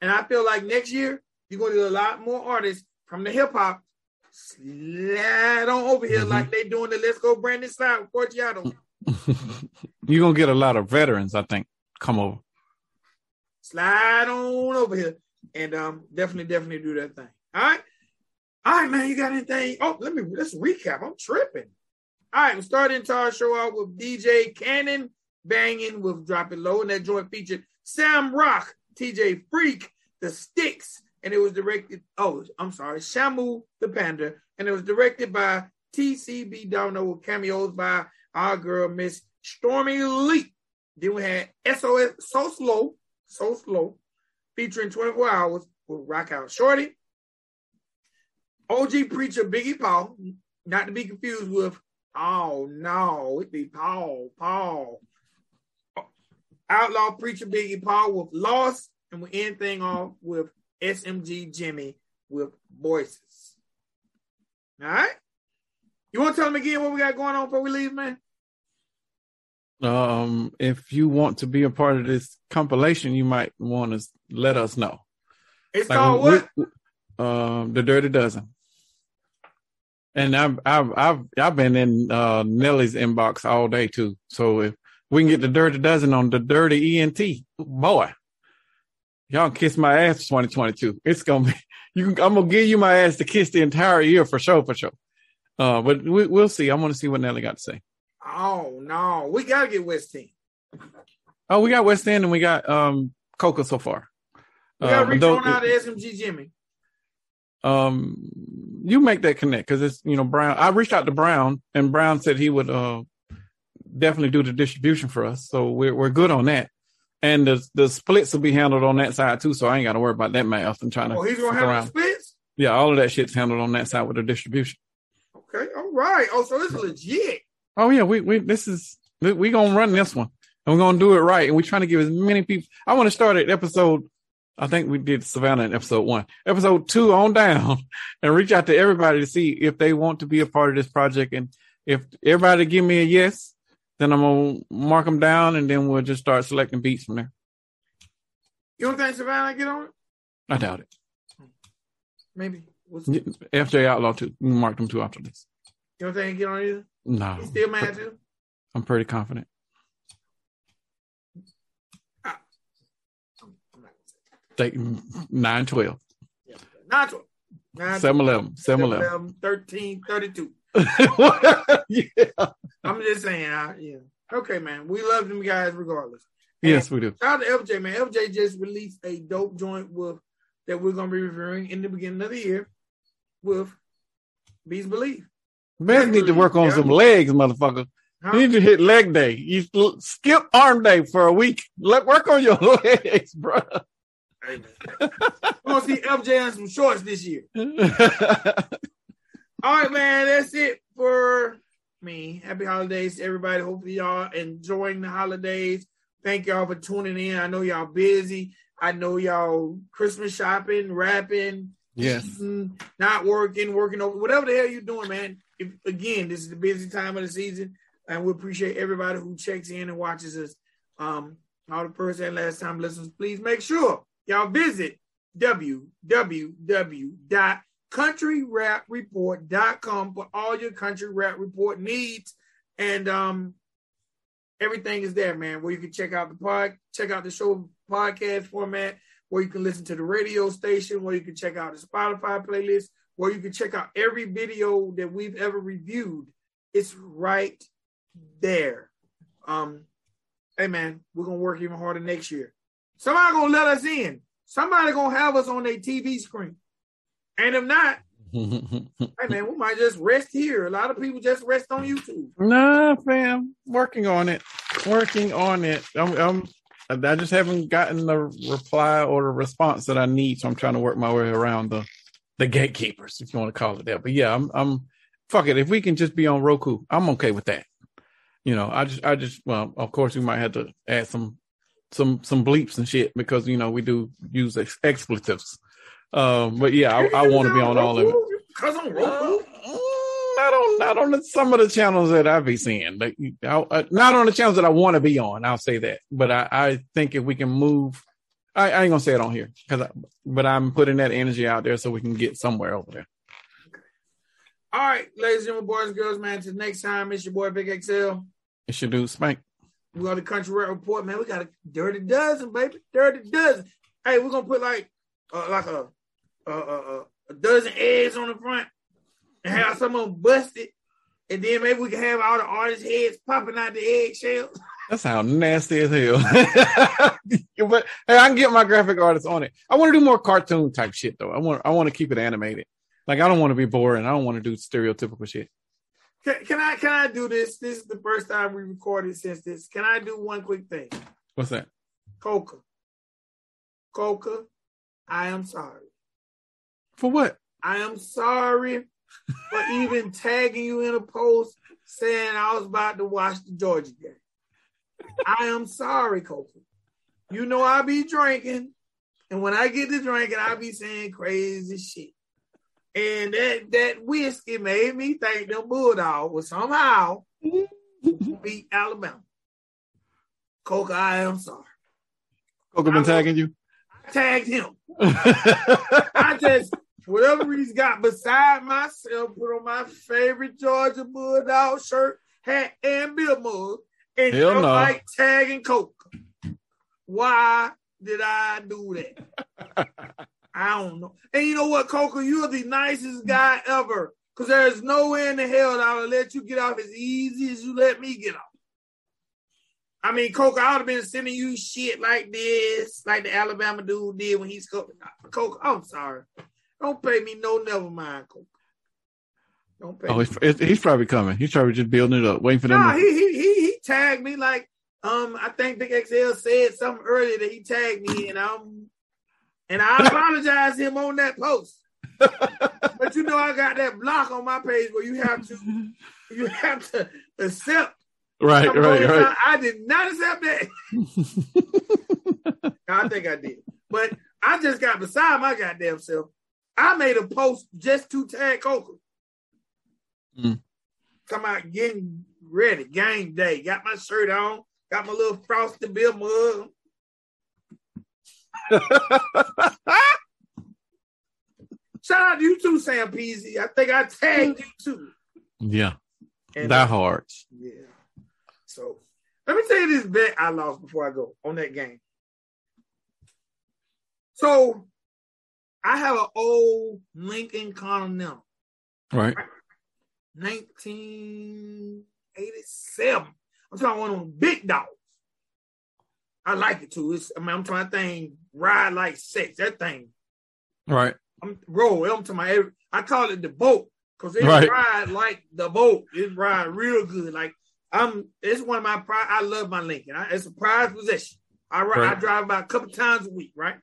And I feel like next year you're gonna get a lot more artists from the hip hop slide on over here mm-hmm. like they doing the Let's Go Brandon slide with Forgiato. you're gonna get a lot of veterans, I think, come over. Slide on over here and um definitely, definitely do that thing. All right. All right, man, you got anything? Oh, let me let's recap. I'm tripping. All right, we started our show out with DJ Cannon banging with Drop It Low, and that joint featured Sam Rock, TJ Freak, The Sticks, and it was directed. Oh, I'm sorry, Shamu the Panda, and it was directed by TCB Domino with cameos by our girl Miss Stormy Lee. Then we had SOS So Slow, So Slow, featuring 24 Hours with Rock Out Shorty. OG preacher Biggie Paul, not to be confused with oh no, it'd be Paul, Paul. Outlaw preacher Biggie Paul with Lost, and we end thing off with SMG Jimmy with Voices. All right. You want to tell them again what we got going on before we leave, man? Um, if you want to be a part of this compilation, you might want to let us know. It's Like, called what? we- um, the Dirty Dozen. And I've I've I've I've been in uh, Nelly's inbox all day too. So if we can get the Dirty Dozen on the Dirty ENT, boy, y'all kiss my ass for 2022. It's gonna be you. Can, I'm gonna give you my ass to kiss the entire year for sure, for sure. Uh, but we, we'll see. I want to see what Nelly got to say. Oh no, we gotta get West Team. Oh, we got West End and we got um Coca so far. We gotta Um, reach though- on out to SMG Jimmy. Um you make that connect because it's you know brown i reached out to brown and brown said he would uh definitely do the distribution for us so we're, we're good on that and the the splits will be handled on that side too so i ain't got to worry about that math and trying to Oh, he's gonna have around. the splits. yeah all of that shit's handled on that side with the distribution Okay, all right. Oh, so it's legit. oh yeah we we this is we, we gonna run this one and we're gonna do it right and we're trying to give as many people i want to start at episode I think we did Savannah in episode one, episode two on down, and reach out to everybody to see if they want to be a part of this project. And if everybody give me a yes, then I'm gonna mark them down, and then we'll just start selecting beats from there. You don't think Savannah get on it? I doubt it. Maybe. What's, FJ Outlaw too. Mark them two after this. you don't think he get on either? No, He's still mad too. I'm pretty confident. I'm not gonna say Take nine twelve. twelve. Nine, Seven eleven. Seven eleven. 11, 13, 32. yeah. I'm just saying, I, yeah. Okay, man. We love them guys regardless. Yes, we do. Shout out to FJ, man. FJ just released a dope joint with that we're gonna be reviewing in the beginning of the year with Beast Believe. Man need to work on Yeah. some legs, motherfucker. Huh? You need to hit leg day. You skip arm day for a week. Let work on your legs, bro. We're gonna see FJ in some shorts this year. All right, man. That's it for me. Happy holidays to everybody. Hopefully, y'all enjoying the holidays. Thank y'all for tuning in. I know y'all busy. I know y'all Christmas shopping, rapping, yes. eating, not working, working over, whatever the hell you're doing, man. If, again, this is the busy time of the season, and we appreciate everybody who checks in and watches us. Um, all the first and last time listeners, please make sure y'all visit www.countryrapreport.com for all your country rap report needs. And um, everything is there, man, where you can check out the pod, check out the show podcast format, where you can listen to the radio station, where you can check out the Spotify playlist, where you can check out every video that we've ever reviewed. It's right there. Um, hey man, we're gonna work even harder next year. Somebody gonna let us in. Somebody gonna have us on their TV screen. And if not, hey man, we might just rest here. A lot of people just rest on YouTube. nah, fam. Working on it. Working on it. I'm, I'm, I just haven't gotten the reply or the response that I need, so I'm trying to work my way around the the gatekeepers, if you want to call it that. But yeah, I'm I'm fuck it. If we can just be on Roku, I'm okay with that. You know, I just I just well, of course we might have to add some some some bleeps and shit because you know we do use ex- expletives. Um, but yeah, I, I want to be on all of it. Cause on Uh, Roku. mm, not on not on the, some of the channels that I be seeing. Like, I, uh, not on the channels that I want to be on. I'll say that. But I, I think if we can move, I, I ain't gonna say it on here because, but I'm putting that energy out there so we can get somewhere over there. All right, ladies and gentlemen, boys and girls, man. Till next time, it's your boy Big XL. It should do spank. We got the country rap report, man. We got a dirty dozen, baby. Dirty dozen. Hey, we're gonna put like uh, like a, a, a, a dozen eggs on the front and have some of them busted. And then maybe we can have all the artists' heads popping out the eggshells. That sounds nasty as hell. but hey, I can get my graphic artist on it. I want to do more cartoon type shit though. I want I want to keep it animated. Like I don't want to be boring. I don't want to do stereotypical shit. Can, can I can I do this? This is the first time we recorded since this. Can I do one quick thing? What's that? Coca. Coca, I am sorry. For what? I am sorry for even tagging you in a post saying I was about to watch the Georgia game. I am sorry, Coca. You know I be drinking, and when I get to drinking, I be saying crazy shit. And that that whiskey made me think them Bulldogs was somehow mm-hmm. beat Alabama. Coca, I am sorry. Coca been tagging you? I tagged him. I just, whatever he's got beside myself, put on my favorite Georgia Bulldog shirt, hat, and bill mug, and Hell felt no. like tagging Coca. Why did I do that? I don't know. And you know what, Coca, you're the nicest guy ever. Because there's no way in the hell that I would let you get off as easy as you let me get off. I mean, Coca, I would have been sending you shit like this, like the Alabama dude did when he's Coca. Coca, I'm sorry. Don't pay me no never mind, Coca. Don't pay Oh, he's, he's probably coming. He's probably just building it up, waiting for them. Nah, to- he, he he he tagged me like um I think Big XL said something earlier that he tagged me and um and I apologize him on that post. but you know I got that block on my page where you have to you have to accept. right, right, right. I did not accept that. I think I did, but I just got beside my goddamn self. I made a post just to tag Coca. Mm. Come out getting ready, game day. Got my shirt on, got my little frosted bill mug. Shout out to you too, Sam Peasy. I think I tagged you too. yeah, And, die hard. yeah. So let me tell you this bet I lost before I go on that game. So I have an old Lincoln Continental, Right. 1987. I'm talking one of them big dogs. I like it too. It's I mean, I'm trying to thing ride like sex. That thing Right. I'm roll. I'm to my I call it the boat because it Right. ride like the boat. It ride real good. Like I'm. It's one of my pride. I love my Lincoln. I, it's a prized possession. I ride, I drive about a couple times a week. Right.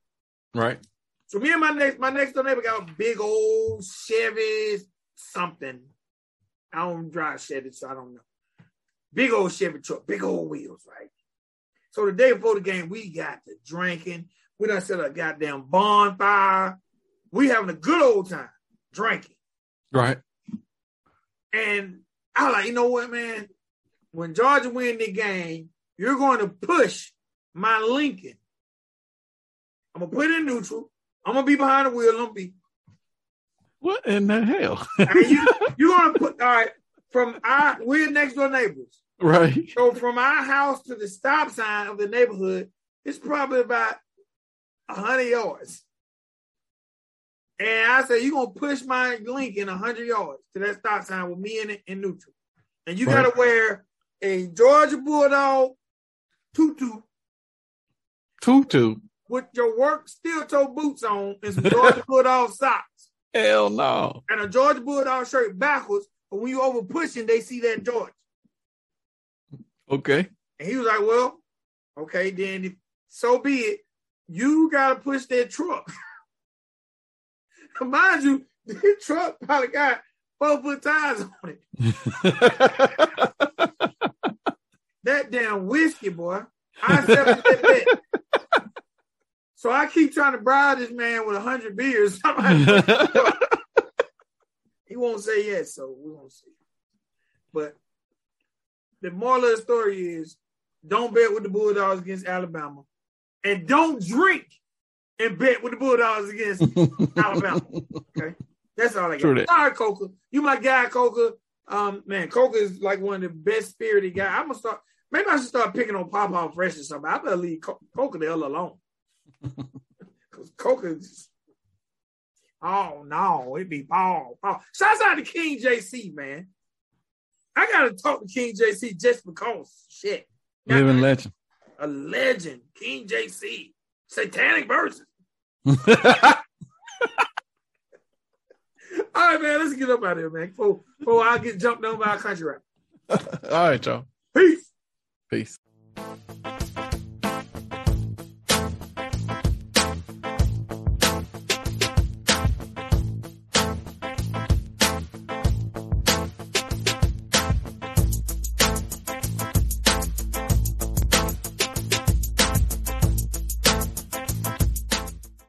Right. So me and my next my next door neighbor got a big old Chevy something. I don't drive Chevy, so I don't know. Big old Chevy truck, big old wheels, right? So the day before the game, we got to drinking. We done set a goddamn bonfire. We having a good old time drinking. Right. And I like, you know what, man? When Georgia win the game, you're going to push my Lincoln. I'm gonna put it in neutral. I'm gonna be behind the wheel. I'm gonna be What in the hell? You, you're gonna put all right from our we're next door neighbors. right. So from our house to the stop sign of the neighborhood, it's probably about hundred yards. And I said, you're gonna push my Lincoln hundred yards to that stop sign with me in it in neutral. And you Right. gotta wear a Georgia Bulldog tutu Tutu. with your work steel toe boots on and some Georgia Bulldog socks. Hell no. and a Georgia Bulldog shirt backwards. But when you over pushing, they see that George. Okay. And he was like, "Well, okay, then if, so be it. You gotta push that truck." Mind you, the truck probably got four foot tires on it. That damn whiskey, boy. I accepted that bet. So I keep trying to bribe this man with a hundred beers. he won't say yes, so we won't see. But the moral of the story is don't bet with the Bulldogs against Alabama. And don't drink and bet with the Bulldogs against Alabama. Okay. That's all I got. Sorry, Coca. You my guy, Coca. Um, man, Coca is like one of the best spirited guys. I'm gonna start maybe I should start picking on Pop Off Fresh or something. I better leave Co- Coca the hell alone. Cause Coca is Oh no, it'd be Paul. Paul. Shouts out to King JC, man. I gotta talk to King JC just because shit. Living legend. A legend, King JC. Satanic verses. All right, man, let's get up out of here, man. Before, before I get jumped on by a country rap. All right, y'all. Peace. Peace.